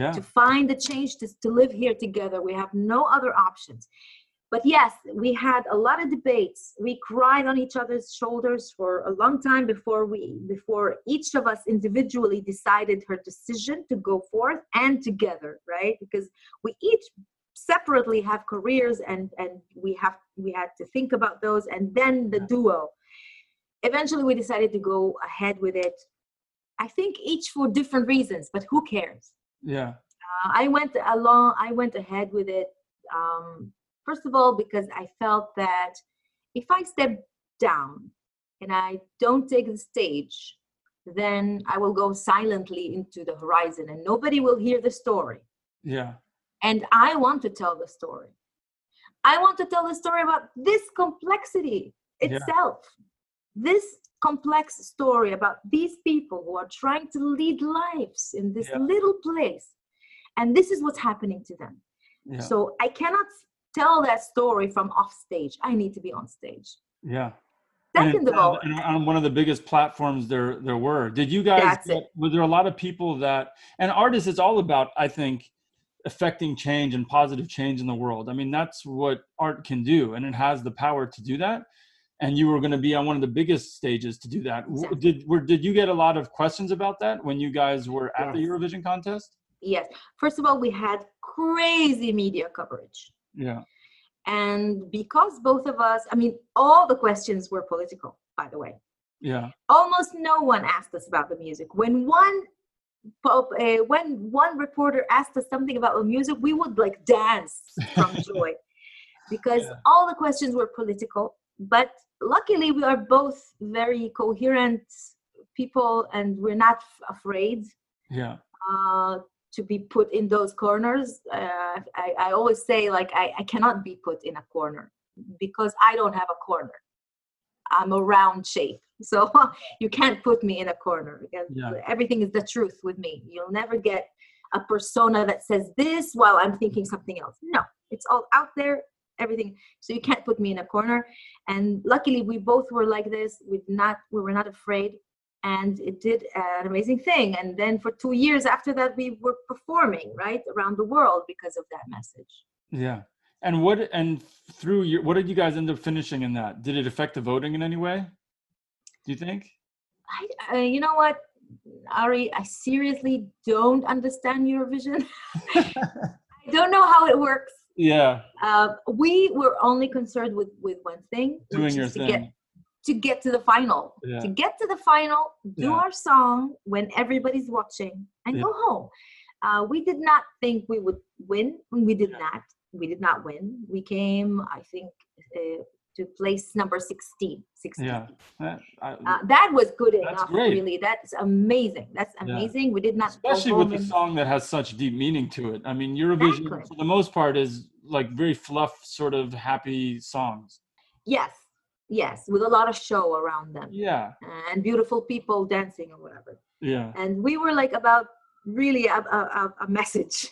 yeah. to find the change to, to live here together. We have no other options. But yes, we had a lot of debates. We cried on each other's shoulders for a long time before we before each of us individually decided her decision to go forth and together, right? Because we each separately have careers and and we have we had to think about those and then the duo eventually we decided to go ahead with it i think each for different reasons but who cares Yeah. uh, i went along i went ahead with it um, first of all because i felt that if i step down and i don't take the stage then i will go silently into the horizon and nobody will hear the story Yeah. and I want to tell the story. I want to tell the story about this complexity itself. Yeah. This complex story about these people who are trying to lead lives in this Yeah. little place. And this is what's happening to them. Yeah. So I cannot tell that story from off stage. I need to be on stage. yeah. And Second of all, and on one of the biggest platforms there there were. Did you guys That's get, were there a lot of people that and artists it's all about I think affecting change and positive change in the world. I mean that's what art can do and it has the power to do that. And you were going to be on one of the biggest stages to do that. Exactly. Did were did you get a lot of questions about that when you guys were at the Eurovision contest? yes, first of all, we had crazy media coverage. Yeah. And because both of us, I mean, all the questions were political, by the way. Yeah. Almost no one asked us about the music. When one uh, when one reporter asked us something about the music, we would like dance from joy because Yeah. all the questions were political. But luckily, we are both very coherent people, and we're not f- afraid Yeah. uh, to be put in those corners. Uh, I, I always say, like, I, I cannot be put in a corner because I don't have a corner. I'm a round shape. So you can't put me in a corner because Yeah. everything is the truth with me. You'll never get a persona that says this while I'm thinking something else. No, it's all out there, everything. So you can't put me in a corner. And luckily, we both were like this. We not, we were not afraid and it did an amazing thing and then for two years after that we were performing right around the world because of that message Yeah. And what and through your what did you guys end up finishing in that? Did it affect the voting in any way? Do you think? I, uh, you know what ari i seriously don't understand eurovision i don't know how it works Yeah. uh, we were only concerned with with one thing Doing your thing. get to get to the final Yeah. to get to the final do Yeah. our song when everybody's watching and go home uh, we did not think we would win we did Yeah. not we did not win we came i think uh, to place number 16 16 Yeah. That- I- uh, that was good That's enough great. really that's amazing that's Yeah. amazing we did not especially with a song that has such deep meaning to it. I mean, Eurovision Exactly. for the most part is like very fluff, sort of happy songs. yes yes with a lot of show around them Yeah. and beautiful people dancing or whatever Yeah. and we were like about really a, a, a- message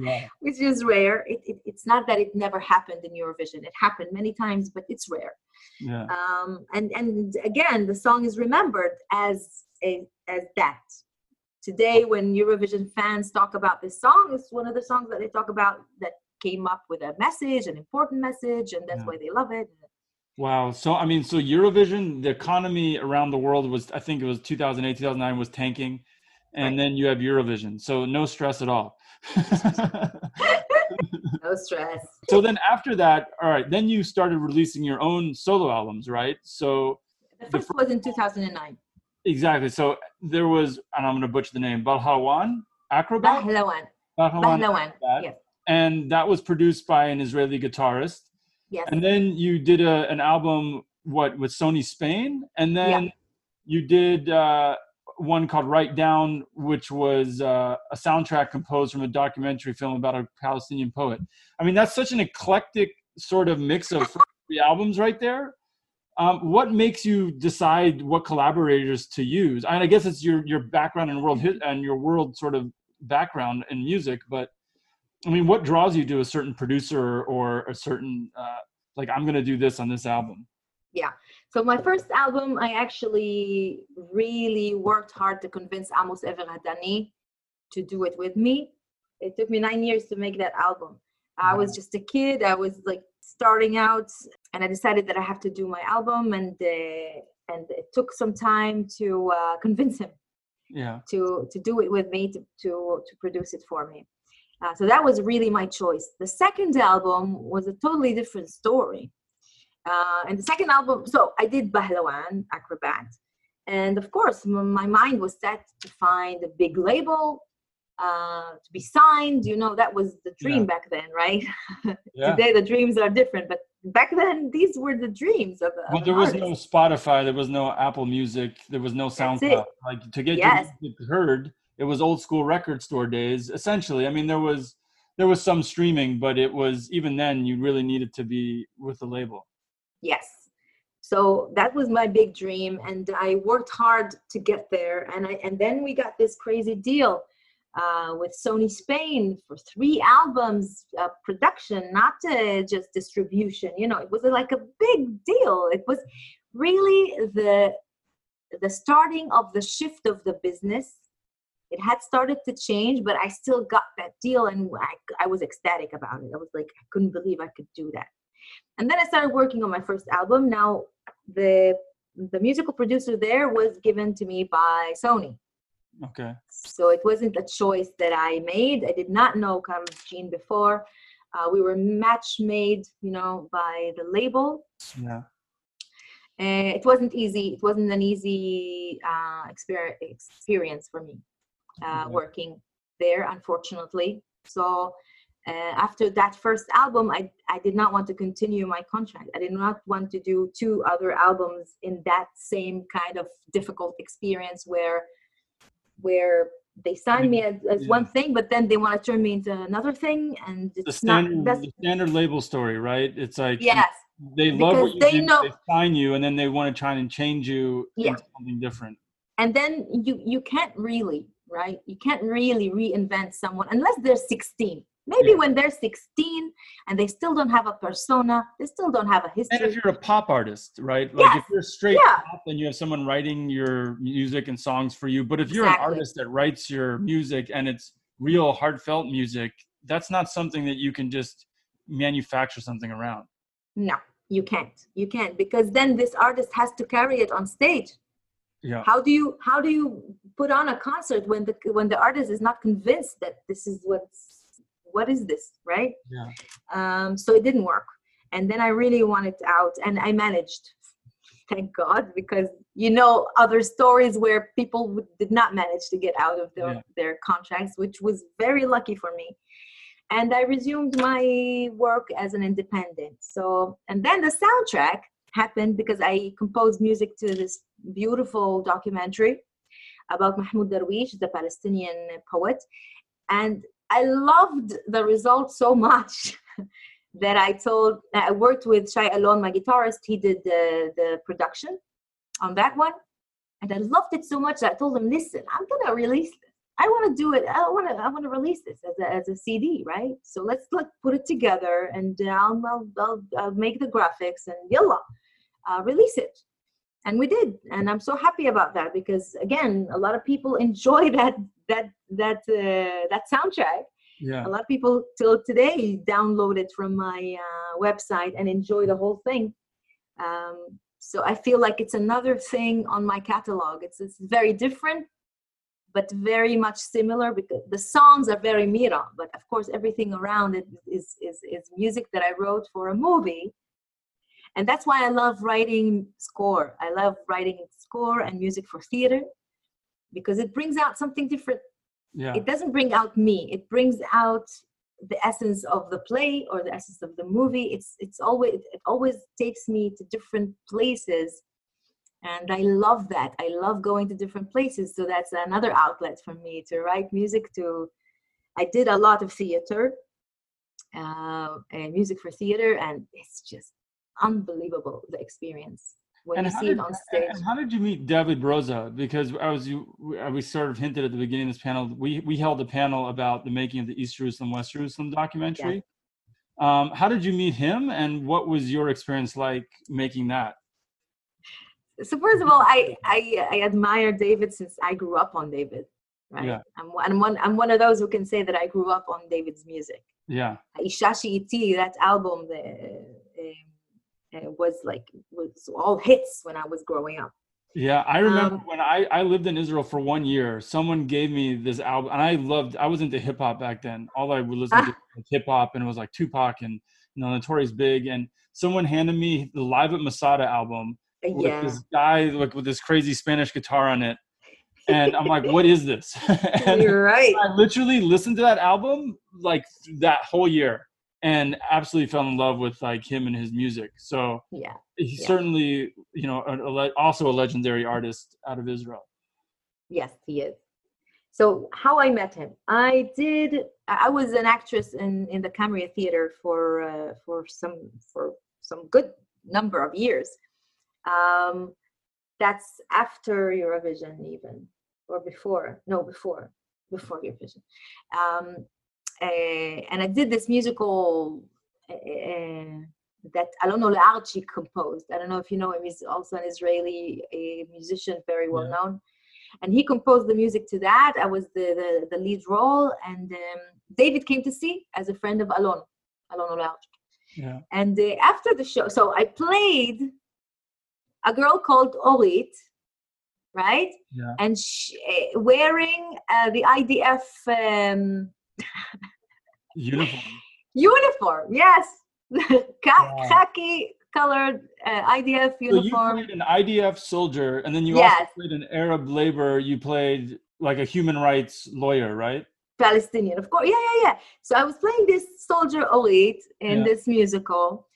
Yeah. which is rare it, it, it's not that it never happened in eurovision it happened many times but it's rare Yeah. um, and and again the song is remembered as a as that today when eurovision fans talk about this song it's one of the songs that they talk about that came up with a message an important message and that's Yeah. why they love it Wow. So I mean, so Eurovision, the economy around the world was, I think it was 2008, 2009 was tanking, and Right. then you have Eurovision. So no stress at all. no stress so then after that, all right, then you started releasing your own solo albums, right? So the The first was in 2009 exactly. So there was, and I'm going to butcher the name, Balhawan Acrobat. Bahlawan. Balhawan Bahlawan. Acrobat. Yes. And that was produced by an Israeli guitarist. Yes. And then you did a, an album, what, with Sony Spain? And then you did uh, one called Write Down, which was uh, a soundtrack composed from a documentary film about a Palestinian poet. I mean, that's such an eclectic sort of mix of three albums right there. Um, what makes you decide what collaborators to use? I, And I guess it's your your background in world hit and your world sort of background in music, but I mean, what draws you to a certain producer or a certain uh, like I'm going to do this on this album? Yeah. So my first album, I actually really worked hard to convince Amos Ever Hadani to do it with me. It took me nine years to make that album. I was just a kid. I was like starting out, and I decided that I have to do my album, and uh, and it took some time to uh, convince him Yeah, to to do it with me to to, to produce it for me. Uh, so that was really my choice. The second album was a totally different story. Uh, and the second album, so I did Bahlawan Acrobat, and of course m- my mind was set to find a big label, uh, to be signed. You know that was the dream Yeah. back then, right? yeah. Today the dreams are different, but back then these were the dreams of. Well, there was artist. no Spotify, there was no Apple Music, there was no SoundCloud. Like to get Yes. your music heard, it was old school record store days. Essentially, I mean, there was there was some streaming, but it was even then you really needed to be with the label. Yes. So that was my big dream, and I worked hard to get there. And I and then we got this crazy deal uh, with Sony Spain for three albums uh, production, not uh, just distribution. You know, it was like a big deal. It was really the the starting of the shift of the business. It had started to change, but I still got that deal, and I, I was ecstatic about it. I was like, I couldn't believe I could do that and then I started working on my first album. Now the the musical producer there was given to me by Sony, Okay. so it wasn't a choice that I made. I did not know Carlos Jean before. Uh, we were match made, you know, by the label. Yeah. Uh, it wasn't easy. It wasn't an easy uh, exper- experience for me uh, working there, unfortunately. So uh, after that first album, I, I did not want to continue my contract. I did not want to do two other albums in that same kind of difficult experience where where they signed me as, as Yeah. one thing, but then they want to turn me into another thing, and The it's not. standard, That's, the standard label story, right? It's like yes, they love what you they do, know- they sign you, and then they want to try and change you Yeah. into something different. and then you you can't really right you can't really reinvent someone unless they're 16 maybe Yeah. when they're 16 and they still don't have a persona they still don't have a history. And if you're a pop artist, right? Like if you're straight Yeah. pop, and you have someone writing your music and songs for you. But if you're an artist that writes your music and it's real heartfelt music, that's not something that you can just manufacture something around. no you can't you can't because then this artist has to carry it on stage Yeah. how do you how do you put on a concert when the when the artist is not convinced that this is what's what is this right Yeah. um, so it didn't work and then i really wanted out and i managed thank god because you know other stories where people did not manage to get out of their, Yeah. their contracts which was very lucky for me and i resumed my work as an independent so and then the soundtrack happened because i composed music to this beautiful documentary about mahmoud darwish the palestinian poet and I loved the result so much that I told I worked with Shai Alon, my guitarist. He did the the production on that one, and I loved it so much. That I told him, "Listen, I'm gonna release this. I want to do it. I want to. I want to release this as a as a CD, right? So let's put it together, and I'll I'll, I'll, I'll make the graphics and yalla, uh, release it." And we did. And i'm so happy about that because again a lot of people enjoy that that that uh, that soundtrack. Yeah. a lot of people till today download it from my uh, website and enjoy the whole thing. Um, so i feel like it's another thing on my catalog. It's, it's very different but very much similar because the songs are very mira but of course everything around it is, is, is music that i wrote for a movie and that's why i love writing score. I love writing score and music for theater because it brings out something different. Yeah. it doesn't bring out me. It brings out the essence of the play or the essence of the movie. It's it's always it always takes me to different places. And i love that. I love going to different places. So that's another outlet for me to write music to. I did a lot of theater uh, and music for theater and it's just unbelievable the experience when And you see did, it on stage how did you meet David Broza? Because I was you, we sort of hinted at the beginning of this panel. We we held a panel about the making of the East Jerusalem West Jerusalem documentary. Um, how did you meet him, and what was your experience like making that? so first of all, I, I I admire David since I grew up on David. Right. Yeah. I'm one I'm one I'm one of those who can say that I grew up on David's music. Yeah, Ishashi Iti, that album the, was like was all hits when I was growing up. yeah. I remember Um, when I I lived in Israel for one year. Someone gave me this album, and I loved. I was into hip hop back then. All I would listen to was hip hop, and it was like Tupac and you know Notorious Big. And someone handed me the Live at Masada album, with Yeah. this guy like with this crazy Spanish guitar on it. And I'm like, what is this? and You're right. I literally listened to that album like that whole year and absolutely fell in love with like him and his music. So Yeah. he's Yeah. certainly, you know, a, a also a legendary artist out of Israel. Yes, he is. So how I met him, I did. I was an actress in in the Cameri Theater for uh, for some for some good number of years. Um, that's after Eurovision, even or before. No, before before Eurovision. Um, and I did this musical uh, that Alon Olearchik composed. I don't know if you know him. He's also an Israeli musician, very well Yeah. known and he composed the music to that. I was the the, the lead role, and um, David came to see as a friend of Alon, Alon Olearchik. Yeah. And uh, after the show, so I played a girl called Orit, right? Yeah. And she, wearing uh, the IDF um, Uniform. uniform. Yes, Kha- khaki colored uh, IDF So you uniform. played an IDF soldier, and then you Yes. also played an Arab labor. You played like a human rights lawyer, right? Palestinian, of course. Yeah, yeah, yeah. So I was playing this soldier elite in Yeah. this musical,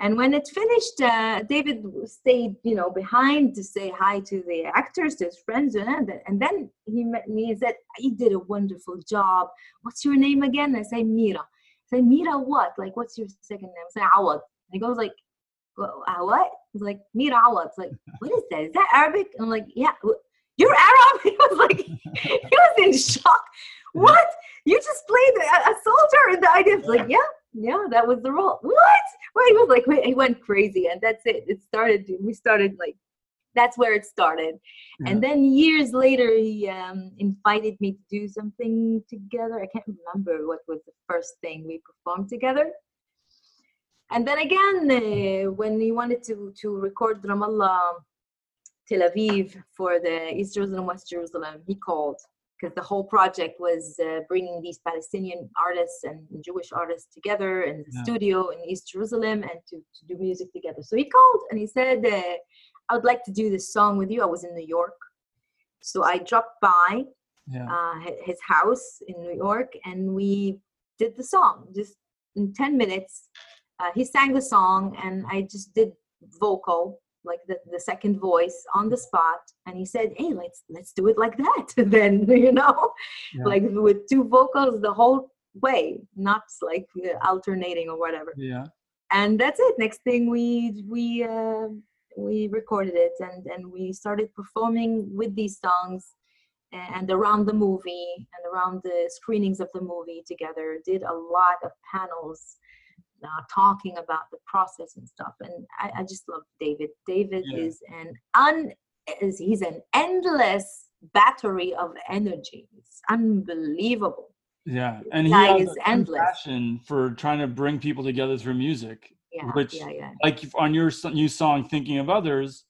and when it finished, uh, David stayed, you know, behind to say hi to the actors, to his friends, and then, and then he met me and said, "You did a wonderful job. What's your name again?" I say Mira. I say Mira, what? Like, what's your second name? I say Awad. He goes like, "Wha- what? He's like Mira Awad. It's like, what is that? Is that Arabic? I'm like, yeah. You're Arab? He was like, he was in shock. What? You just played a, a soldier in the IDF. Like, yeah, yeah, that was the role. What? Well, he was like, wait, he went crazy, and that's it. It started. We started like, that's where it started. Yeah. And then years later, he um, invited me to do something together. I can't remember what was the first thing we performed together. And then again, uh, when he wanted to to record Ramallah, Tel Aviv for the East Jerusalem, West Jerusalem, he called because the whole project was uh, bringing these Palestinian artists and Jewish artists together in the Yeah. studio in East Jerusalem and to, to do music together. So he called and he said, uh, I would like to do this song with you. I was in New York. So I dropped by Yeah. uh, his house in New York and we did the song just in 10 minutes. Uh, he sang the song and I just did vocal like the, the second voice on the spot and he said hey let's let's do it like that then you know Yeah. like with two vocals the whole way not like uh, alternating or whatever yeah. and that's it next thing we we uh, we recorded it and and we started performing with these songs and around the movie and around the screenings of the movie together did a lot of panels uh, talking about the process and stuff and i, I just love david david Yeah. is an un is he's an endless battery of energy it's unbelievable Yeah, and he has is endless. passion for trying to bring people together through music. yeah Which- yeah yeah Like on your new song, "Thinking of Others,"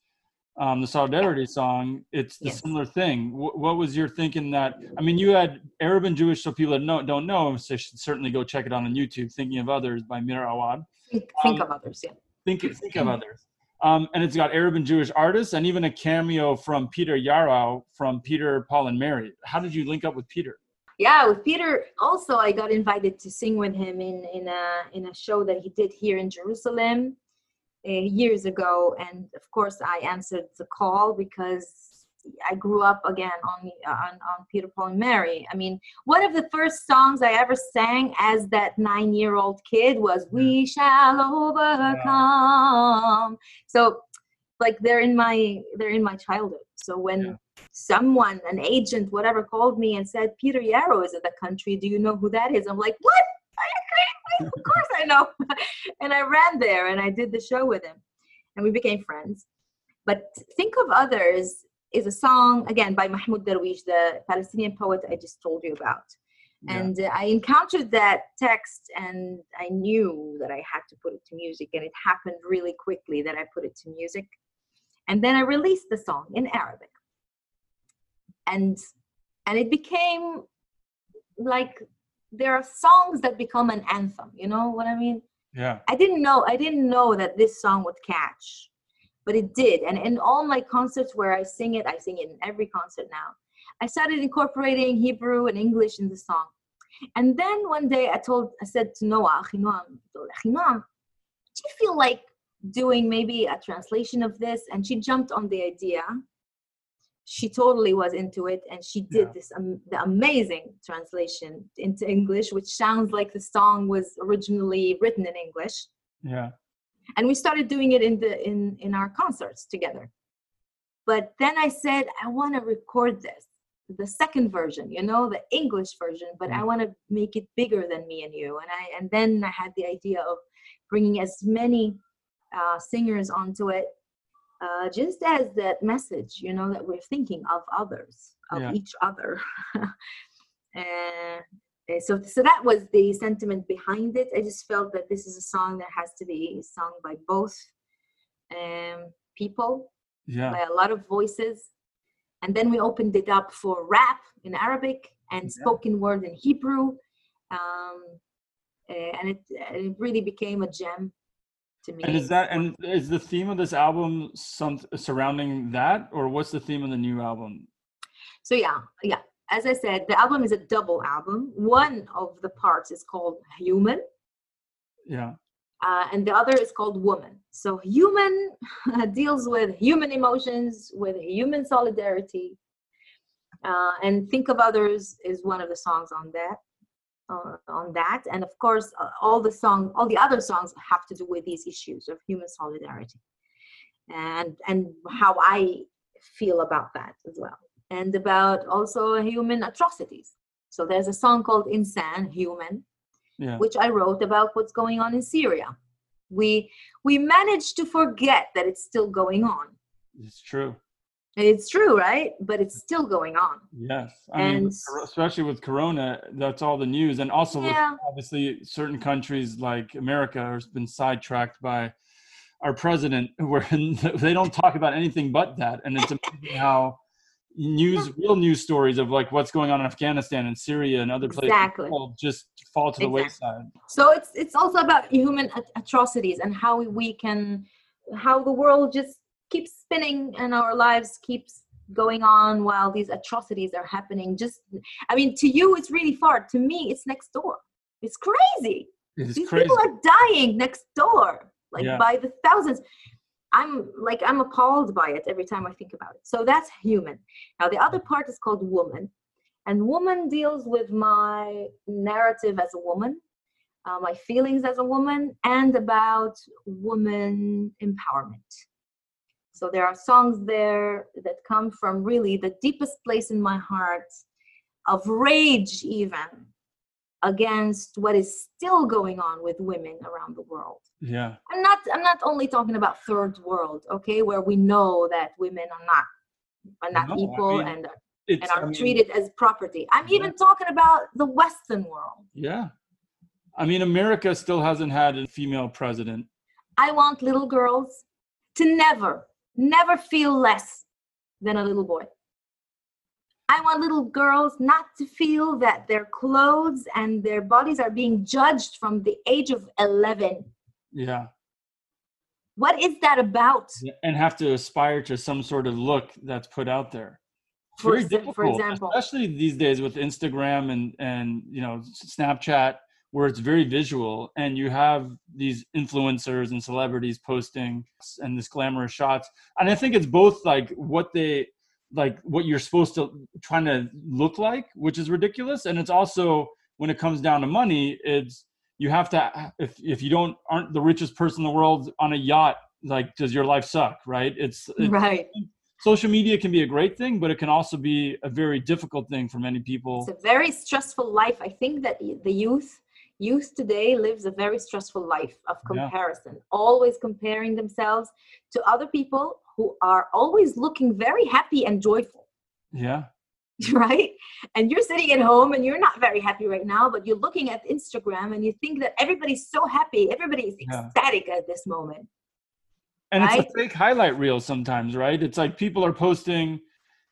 um, the solidarity song, it's the Yes. similar thing. Wh- what was your thinking that? I mean, you had Arab and Jewish, so people that know, don't know, so should certainly go check it out on YouTube. "Thinking of Others" by Mira Awad. think, think um, of others yeah Think think of others. Um, and it's got Arab and Jewish artists, and even a cameo from Peter Yarrow from Peter, Paul, and Mary. How did you link up with Peter? yeah with peter also i got invited to sing with him in in a in a show that he did here in jerusalem uh, years ago and of course i answered the call because i grew up again on on, on peter paul and mary. I mean one of the first songs i ever sang as that nine year old kid was we shall overcome. So like they're in my they're in my childhood. So when Yeah. someone an agent whatever called me and said peter yarrow is in the country. Do you know who that is? I'm like what? are you crazy of course i know. And i ran there and i did the show with him. And we became friends. But think of others is a song again by mahmoud darwish the palestinian poet i just told you about. Yeah. and uh, i encountered that text and i knew that i had to put it to music. And it happened really quickly that i put it to music. And then i released the song in arabic. And and it became like there are songs that become an anthem you know what i mean yeah. I didn't know I didn't know that this song would catch, but it did. And in all my concerts where I sing it, I sing it in every concert now. I started incorporating Hebrew and English in the song. And then one day I told I said to Noa, "Akhi Noam, Noam, do you feel like doing maybe a translation of this? And she jumped on the idea. She totally was into it, and she did Yeah. this um, the amazing translation into English, which sounds like the song was originally written in English. Yeah. And we started doing it in the in in our concerts together. But then I said, I want to record this, the second version, you know, the English version, but I Mm. want to make it bigger than me and you. And I and then I had the idea of bringing as many uh, singers onto it, uh, just as that message, you know, that we're thinking of others, of Yeah. each other. Uh, so, so that was the sentiment behind it. I just felt that this is a song that has to be sung by both um, people, Yeah. by a lot of voices. And then we opened it up for rap in Arabic and Yeah. spoken word in Hebrew. Um, uh, and it and it really became a gem to me. And is that and is the theme of this album some surrounding that, or what's the theme of the new album? So yeah, yeah. As I said, the album is a double album. One of the parts is called Human, Yeah, uh, and the other is called Woman. So Human deals with human emotions, with human solidarity, uh, and Think of Others is one of the songs on that. Uh, on that, and of course, uh, all the song, all the other songs have to do with these issues of human solidarity, and and how I feel about that as well and about also human atrocities. So there's a song called Insan, Human, yeah, which I wrote about what's going on in Syria. We we managed to forget that it's still going on. it's true. It's true, right? But it's still going on. Yes, I mean, And- cor- especially with Corona, that's all the news, and also Yeah. with obviously certain countries like America has been sidetracked by our president, where they don't talk about anything but that, and it's amazing how news, real news stories of like what's going on in Afghanistan and Syria and other places Exactly. just fall to the Exactly. wayside. So it's it's also about human atrocities and how we can how the world just keeps spinning and our lives keeps going on while these atrocities are happening. Just i mean to you it's really far. To me it's next door. It's crazy. It's these crazy. people are dying next door like Yeah. by the thousands. I'm like i'm appalled by it every time i think about it. So that's human. Now the other part is called woman. And woman deals with my narrative as a woman uh, my feelings as a woman and about woman empowerment so there are songs there that come from really the deepest place in my heart of rage even against what is still going on with women around the world. Yeah, i'm not i'm not only talking about third world okay where we know that women are not are not No, I equal mean, and and I are mean, treated as property. I'm Yeah. even talking about the western world. Yeah, I mean, America still hasn't had a female president. i want little girls to never never feel less than a little boy. I want little girls not to feel that their clothes and their bodies are being judged from the age of 11 Yeah, what is that about? And have to aspire to some sort of look that's put out there. For for example. especially these days with Instagram and and you know Snapchat, where it's very visual, and you have these influencers and celebrities posting and this glamorous shots, and I think it's both like what they like what you're supposed to trying to look like, which is ridiculous, and it's also when it comes down to money, it's you have to if if you don't aren't the richest person in the world on a yacht like does your life suck right? It's, it's right. Social media can be a great thing but it can also be a very difficult thing for many people. It's a very stressful life. I think that the youth youth today lives a very stressful life of Yeah. comparison always comparing themselves to other people who are always looking very happy and joyful yeah right and you're sitting at home and you're not very happy right now but you're looking at instagram and you think that everybody's so happy everybody's Yeah. ecstatic at this moment and Right? it's a fake highlight reel sometimes right it's like people are posting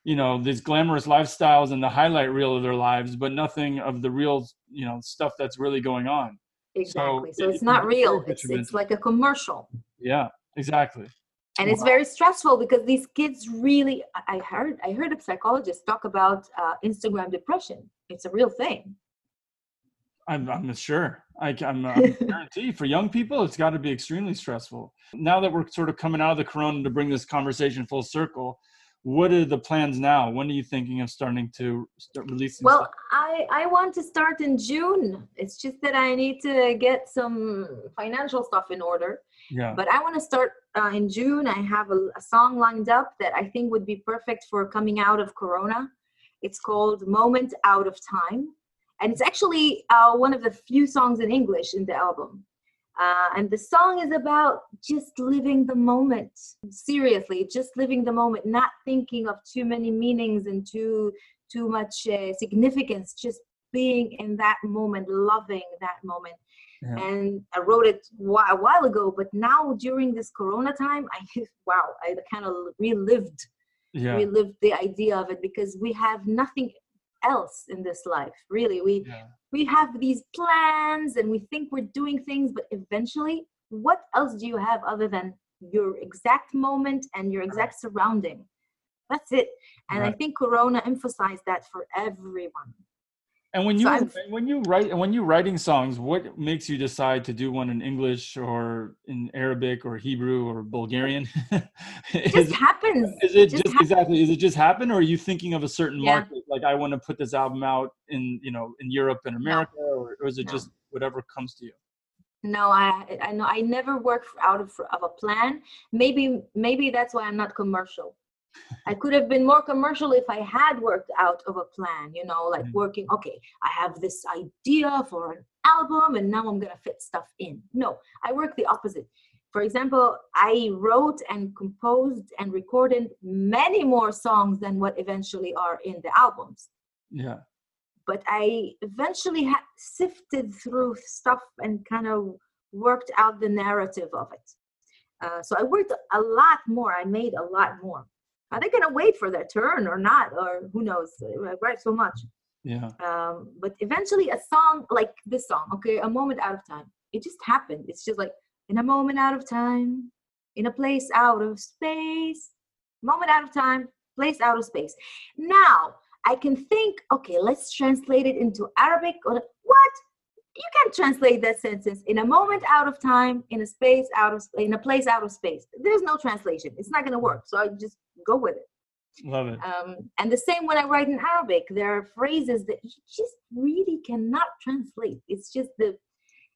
you know these glamorous lifestyles and the highlight reel of their lives but nothing of the real you know stuff that's really going on. Exactly. So, it- it's not it's real. It's, it's like a commercial. Yeah exactly. And it's very stressful because these kids really I- heard i heard a psychologist talk about uh, instagram depression. It's a real thing. I'm, I'm sure. I, i'm I guarantee for young people it's got to be extremely stressful. Now that we're sort of coming out of the corona to bring this conversation full circle what are the plans now? When are you thinking of starting to start releasing well stuff? i i want to start in june. It's just that i need to get some financial stuff in order. Yeah. But i want to start uh, in june. I have a, a song lined up that i think would be perfect for coming out of corona. It's called moment out of time. And it's actually uh, one of the few songs in english in the album uh, and the song is about just living the moment seriously just living the moment not thinking of too many meanings and too too much uh, significance just being in that moment loving that moment Yeah. and I wrote it a while ago, but now during this Corona time, I wow, I kind of relived yeah relived the idea of it because we have nothing. else in this life really we Yeah. We have these plans and we think we're doing things but eventually what else do you have other than your exact moment and your exact surrounding? That's it. And i think corona emphasized that for everyone And when you So when you write and when you're writing songs, what makes you decide to do one in English or in Arabic or Hebrew or Bulgarian? it is, just happens is it just just exactly? Is it just happen, or are you thinking of a certain Yeah. market? Like I want to put this album out in you know in Europe and America, or, or is it No. just whatever comes to you? no i i know i never work out of, of a plan maybe maybe that's why i'm not commercial i could have been more commercial if i had worked out of a plan you know like Mm. working okay i have this idea for an album and now i'm gonna fit stuff in no i work the opposite for example i wrote and composed and recorded many more songs than what eventually are in the albums Yeah, but I eventually ha- sifted through stuff and kind of worked out the narrative of it. Uh, so I worked a lot more. I made a lot more. Are they going to wait for their turn or not? Or who knows? right so much. yeah, Um, but eventually, a song like this song, okay, A Moment Out of Time, it just happened. It's just like, in a moment out of time, in a place out of space, moment out of time, place out of space. Now, I can think, okay, let's translate it into Arabic or what? You can't translate that sentence in a moment out of time, in a space out of in a place out of space. There's no translation. It's not gonna work. So I just go with it. love it. Um, and the same when I write in Arabic, there are phrases that you just really cannot translate. It's just the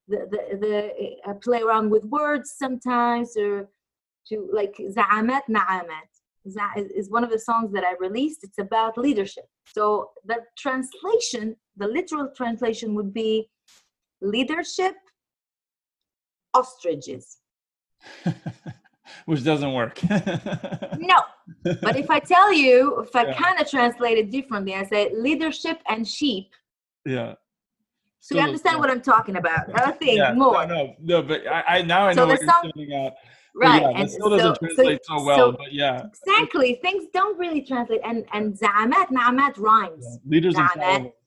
the the, the uh, play around with words sometimes, or to like za'amat na'amat. Is- is one of the songs that I released. It's about leadership. So the translation, the literal translation would be leadership ostriches. Which doesn't work. No, but if I tell you, if I Yeah. kind of translate it differently, I say leadership and sheep. yeah. So you Still- understand what I'm talking about. I think yeah, more. No, no, no, but I, I now I So know what song- you're saying uh, out. Right. Yeah, and still doesn't so- so- so, well, so but yeah. exactly. Things don't really translate. And and za'amat, na'amat rhymes. yeah. Leaders and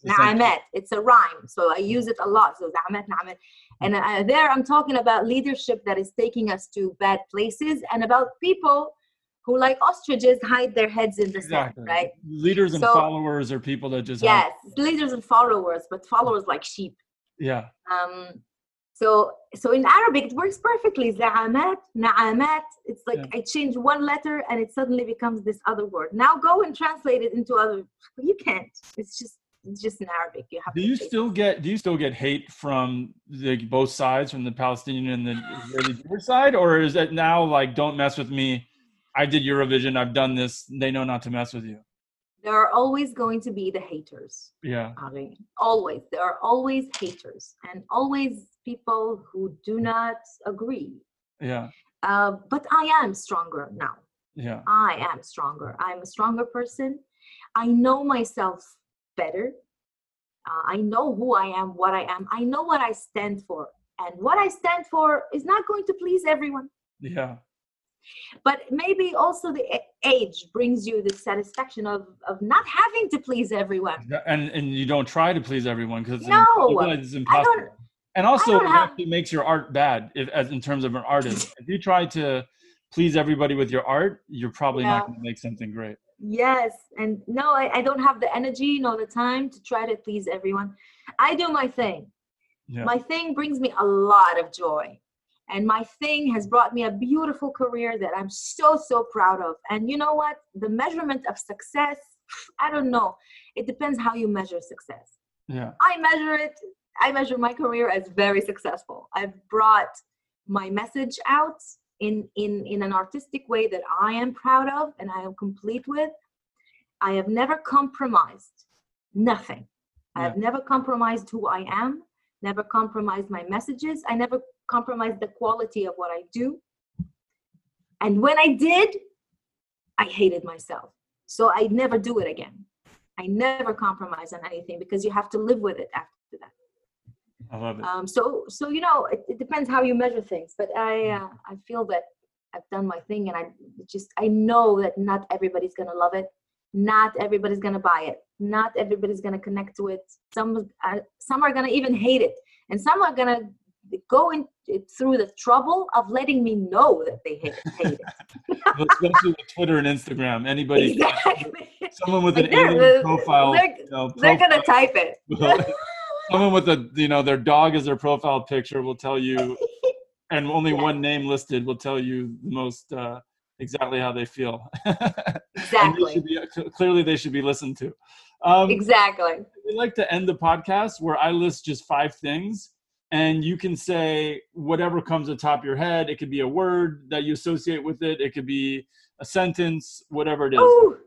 Na'amat. It's a rhyme. So I use it a lot. So za'amat, na'amat. And uh, there I'm talking about leadership that is taking us to bad places and about people who, like ostriches, hide their heads in the Exactly. sand, right? Leaders and So- followers are people that just Yes, leaders and followers, but followers like sheep. yeah, Um, so so in Arabic it works perfectly. Za'amat, na'amat. It's like Yeah. I change one letter and it suddenly becomes this other word. Now go and translate it into other. You can't. It's just it's just in Arabic. You have Do to. you still get do you still get hate from the both sides, from the Palestinian and the Israeli Jewish side, or is it now like don't mess with me? I did Eurovision. I've done this. They know not to mess with you. There are always going to be the haters. Yeah, Ari. Always. There are always haters and always people who do not agree. yeah, Uh, but I am stronger now. yeah, I am stronger. I'm a stronger person. I know myself better. Uh, I know who I am, what I am. I know what I stand for. And what I stand for is not going to please everyone. yeah, But maybe also the age brings you the satisfaction of, of not having to please everyone. Yeah, and and you don't try to please everyone because No, it's impossible. And also, it have- actually makes your art bad, if, as in terms of an artist. if you try to please everybody with your art, you're probably Yeah. not going to make something great. Yes. And no, I, I don't have the energy nor the time to try to please everyone. I do my thing. Yeah, My thing brings me a lot of joy. And my thing has brought me a beautiful career that I'm so, so proud of. And you know what? The measurement of success, I don't know. It depends how you measure success. yeah, I measure it, I measure my career as very successful. I've brought my message out in, in, in an artistic way that I am proud of and I am complete with. I have never compromised nothing. I have never compromised who I am, never compromised my messages. I never compromised the quality of what I do. And when I did, I hated myself. So I never do it again. I never compromise on anything because you have to live with it after that. I love it. Um, so, so you know, it, it depends how you measure things. But I, uh, I feel that I've done my thing, and I just I know that not everybody's gonna love it, not everybody's gonna buy it. Not everybody's gonna connect to it. Some are, some are gonna even hate it. And some are gonna go in through the trouble of letting me know that they hate, hate it. Especially with Twitter and Instagram. Anybody, exactly. someone with Like, an alien profile, they're- you know, they're gonna type it someone with a you know their dog as their profile picture will tell you, and only one name listed will tell you the most uh, exactly how they feel. And they exactly should be, clearly, they should be listened to. Um, exactly we like to end the podcast where I list just five things, and you can say whatever comes atop your head. It could be a word that you associate with it. It could be a sentence, whatever it is. Ooh,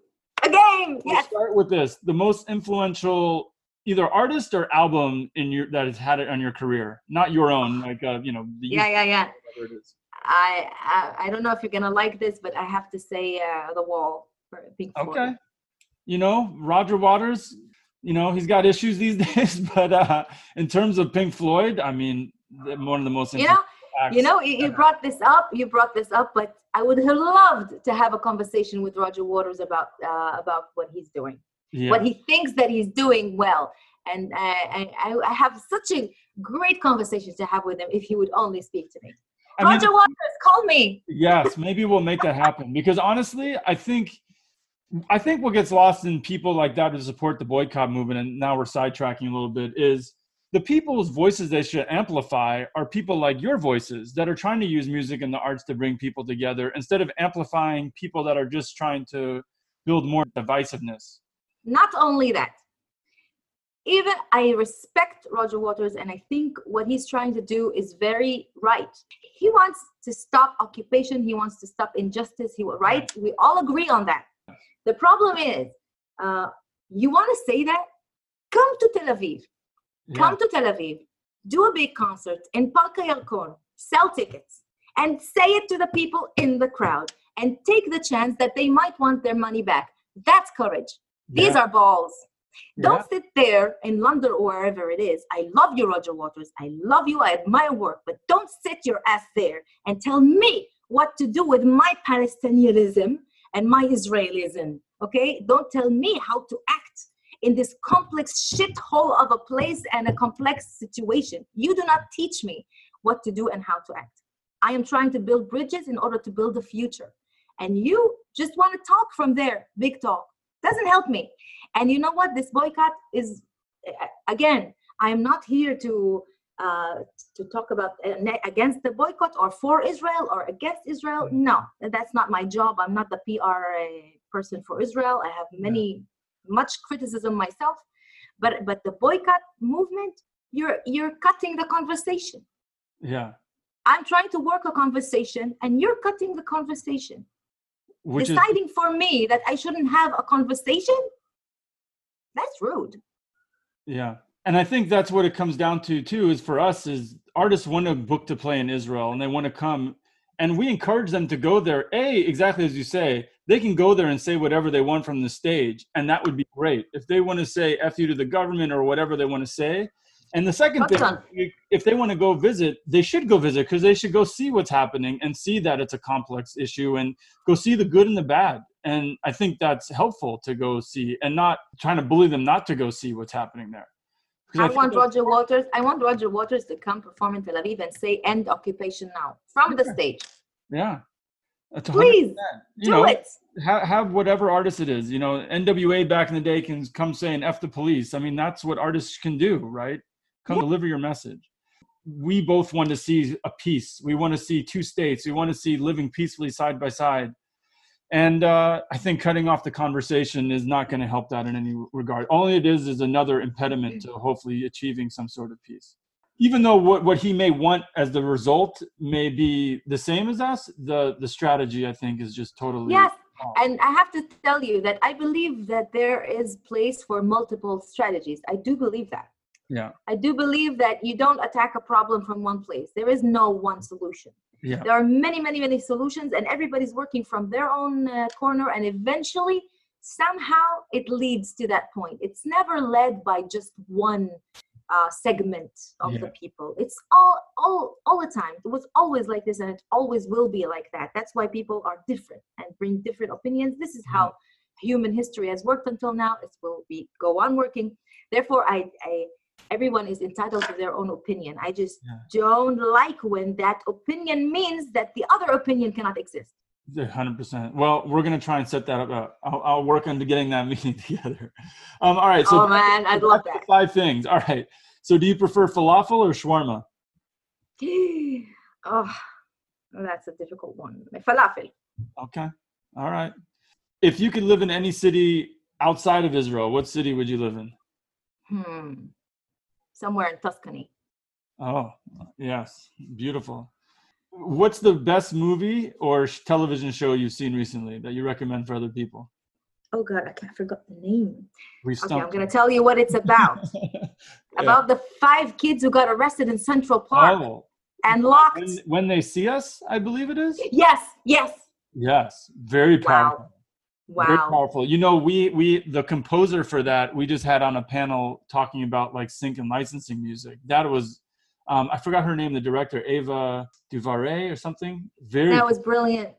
a game We'll yes start with this: the most influential either artist or album in your that has had it on your career, not your own, like uh, you know, the yeah yeah yeah. I, I I don't know if you're gonna like this, but I have to say uh, the wall for Pink Floyd. Okay, you know, Roger Waters. You know, he's got issues these days, but uh, in terms of Pink Floyd, I mean, one of the most You know, you know, you, you brought this up. You brought this up, but I would have loved to have a conversation with Roger Waters about uh, about what he's doing, yeah. what he thinks that he's doing well, and uh, I, I I have such a great conversation to have with him if he would only speak to me. I mean, Waters, call me. yes maybe we'll make that happen because honestly i think i think what gets lost in people like that who support the boycott movement and now we're sidetracking a little bit is the people's voices they should amplify are people like your voices that are trying to use music and the arts to bring people together instead of amplifying people that are just trying to build more divisiveness not only that even i respect roger waters and i think what he's trying to do is very right. He wants to stop occupation. He wants to stop injustice. He right? We all agree on that. The problem is uh, you want to say that? Come to tel aviv. Come to tel aviv. Do a big concert in Park HaYarkon, sell tickets. And say it to the people in the crowd. And take the chance that they might want their money back. That's courage these Yeah. are balls. Don't sit there in London or wherever it is. I love you, Roger Waters. I love you. I admire work, but don't sit your ass there and tell me what to do with my Palestinianism and my Israelism. Okay? Don't tell me how to act in this complex shithole of a place and a complex situation. You do not teach me what to do and how to act. I am trying to build bridges in order to build a future. And you just want to talk from there, big talk doesn't help me. And you know what? This boycott is again i am not here to uh, to talk about uh, against the boycott or for israel or against israel. No that's not my job. I'm not the pr uh, person for israel. I have many much criticism myself. But but the boycott movement you're you're cutting the conversation. Yeah. I'm trying to work a conversation and you're cutting the conversation which is deciding for me that I shouldn't have a conversation, that's rude. Yeah. And I think that's what it comes down to too is for us is artists want to book to play in Israel and they want to come and we encourage them to go there. A, exactly as you say, they can go there and say whatever they want from the stage and that would be great. If they want to say F you to the government or whatever they want to say. And the second thing, if they want to go visit, they should go visit because they should go see what's happening and see that it's a complex issue and go see the good and the bad. And I think that's helpful to go see and not trying to bully them not to go see what's happening there. I think want Roger Waters. I want Roger Waters to come perform in Tel Aviv and say "End occupation now" from the stage. Yeah. That's Please You do know, it. ha- have whatever artist it is. You know, NWA back in the day can come saying "f the police." I mean, that's what artists can do, right? Come deliver your message. We both want to see a peace. We want to see two states. We want to see living peacefully side by side. And uh, I think cutting off the conversation is not going to help that in any regard. All it is is another impediment to hopefully achieving some sort of peace. Even though what, what he may want as the result may be the same as us, the the strategy I think is just totally Yes, and I have to tell you that I believe that there is place for multiple strategies. I do believe that. Yeah I do believe that you don't attack a problem from one place. There is no one solution. yeah There are many, many, many solutions, and everybody's working from their own uh, corner. And eventually, somehow, it leads to that point. It's never led by just one uh, segment of the people. It's all, all, all the time. It was always like this, and it always will be like that. That's why people are different and bring different opinions. This is how human history has worked until now. It will be go on working. Therefore, I, I everyone is entitled to their own opinion. I just Yeah. don't like when that opinion means that the other opinion cannot exist. hundred percent. Well, we're gonna try and set that up. Uh, I'll, I'll work on getting that meeting together. Um, all right. So oh man, I'd love that. five things. All right. So do you prefer falafel or shawarma? oh, that's a difficult one. Falafel. Okay. All right. If you could live in any city outside of Israel, what city would you live in? Hmm. Somewhere in Tuscany. Oh, yes. Beautiful. What's the best movie or television show you've seen recently that you recommend for other people? Oh God, I can't forget the name. We Okay, I'm gonna tell you what it's about. Yeah. About the five kids who got arrested in Central Park Oh, and locked. when, when they see us, I believe it is. Yes, yes. Yes, very Wow. Powerful. Very powerful. You know, we we the composer for that we just had on a panel talking about like sync and licensing music. That was um, I forgot her name, the director Ava DuVernay or something. Very That was brilliant.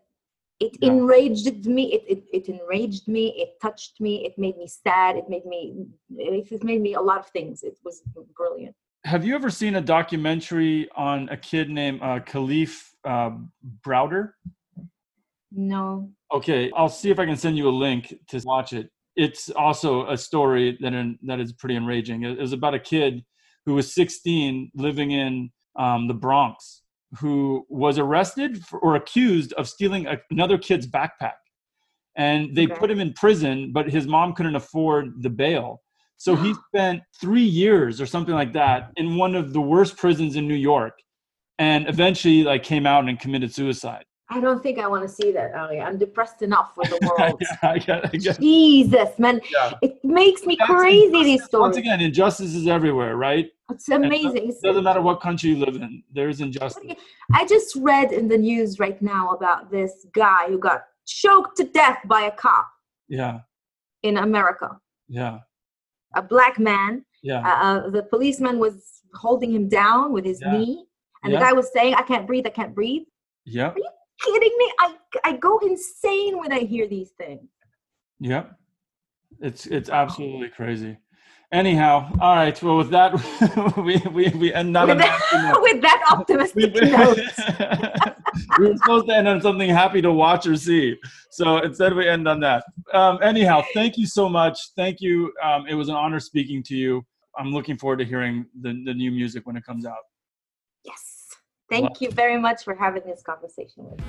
It Yeah. enraged me. It, it it enraged me. It touched me. It made me sad. It made me. It it made me a lot of things. It was brilliant. Have you ever seen a documentary on a kid named uh, Kalief uh, Browder? No. Okay, I'll see if I can send you a link to watch it. It's also a story that in, that is pretty enraging. It, it was about a kid who was 16 living in um, the Bronx who was arrested for, or accused of stealing a, another kid's backpack. And they Okay. put him in prison, but his mom couldn't afford the bail. So he spent three years or something like that in one of the worst prisons in New York, and eventually like came out and committed suicide. I don't think I want to see that, Ari. I'm depressed enough with the world. yeah, I get, I get. Jesus, man. Yeah. It makes me That's crazy, injustice. these stories. Once again, injustice is everywhere, right? It's amazing. It doesn't matter what country you live in. There is injustice. I just read in the news right now about this guy who got choked to death by a cop Yeah, in America. yeah, A black man. yeah. Uh, uh, the policeman was holding him down with his Yeah. knee, and Yeah. the guy was saying, "I can't breathe. I can't breathe." Yep, Kidding me? I I go insane when I hear these things. yep. It's it's absolutely crazy. Anyhow, all right. Well, with that, we we, we end on With that, note. with that We, optimistic note. we were supposed to end on something happy to watch or see. So instead, we end on that. Um, anyhow, thank you so much. Thank you. Um, it was an honor speaking to you. I'm looking forward to hearing the, the new music when it comes out. Thank you very much for having this conversation with me.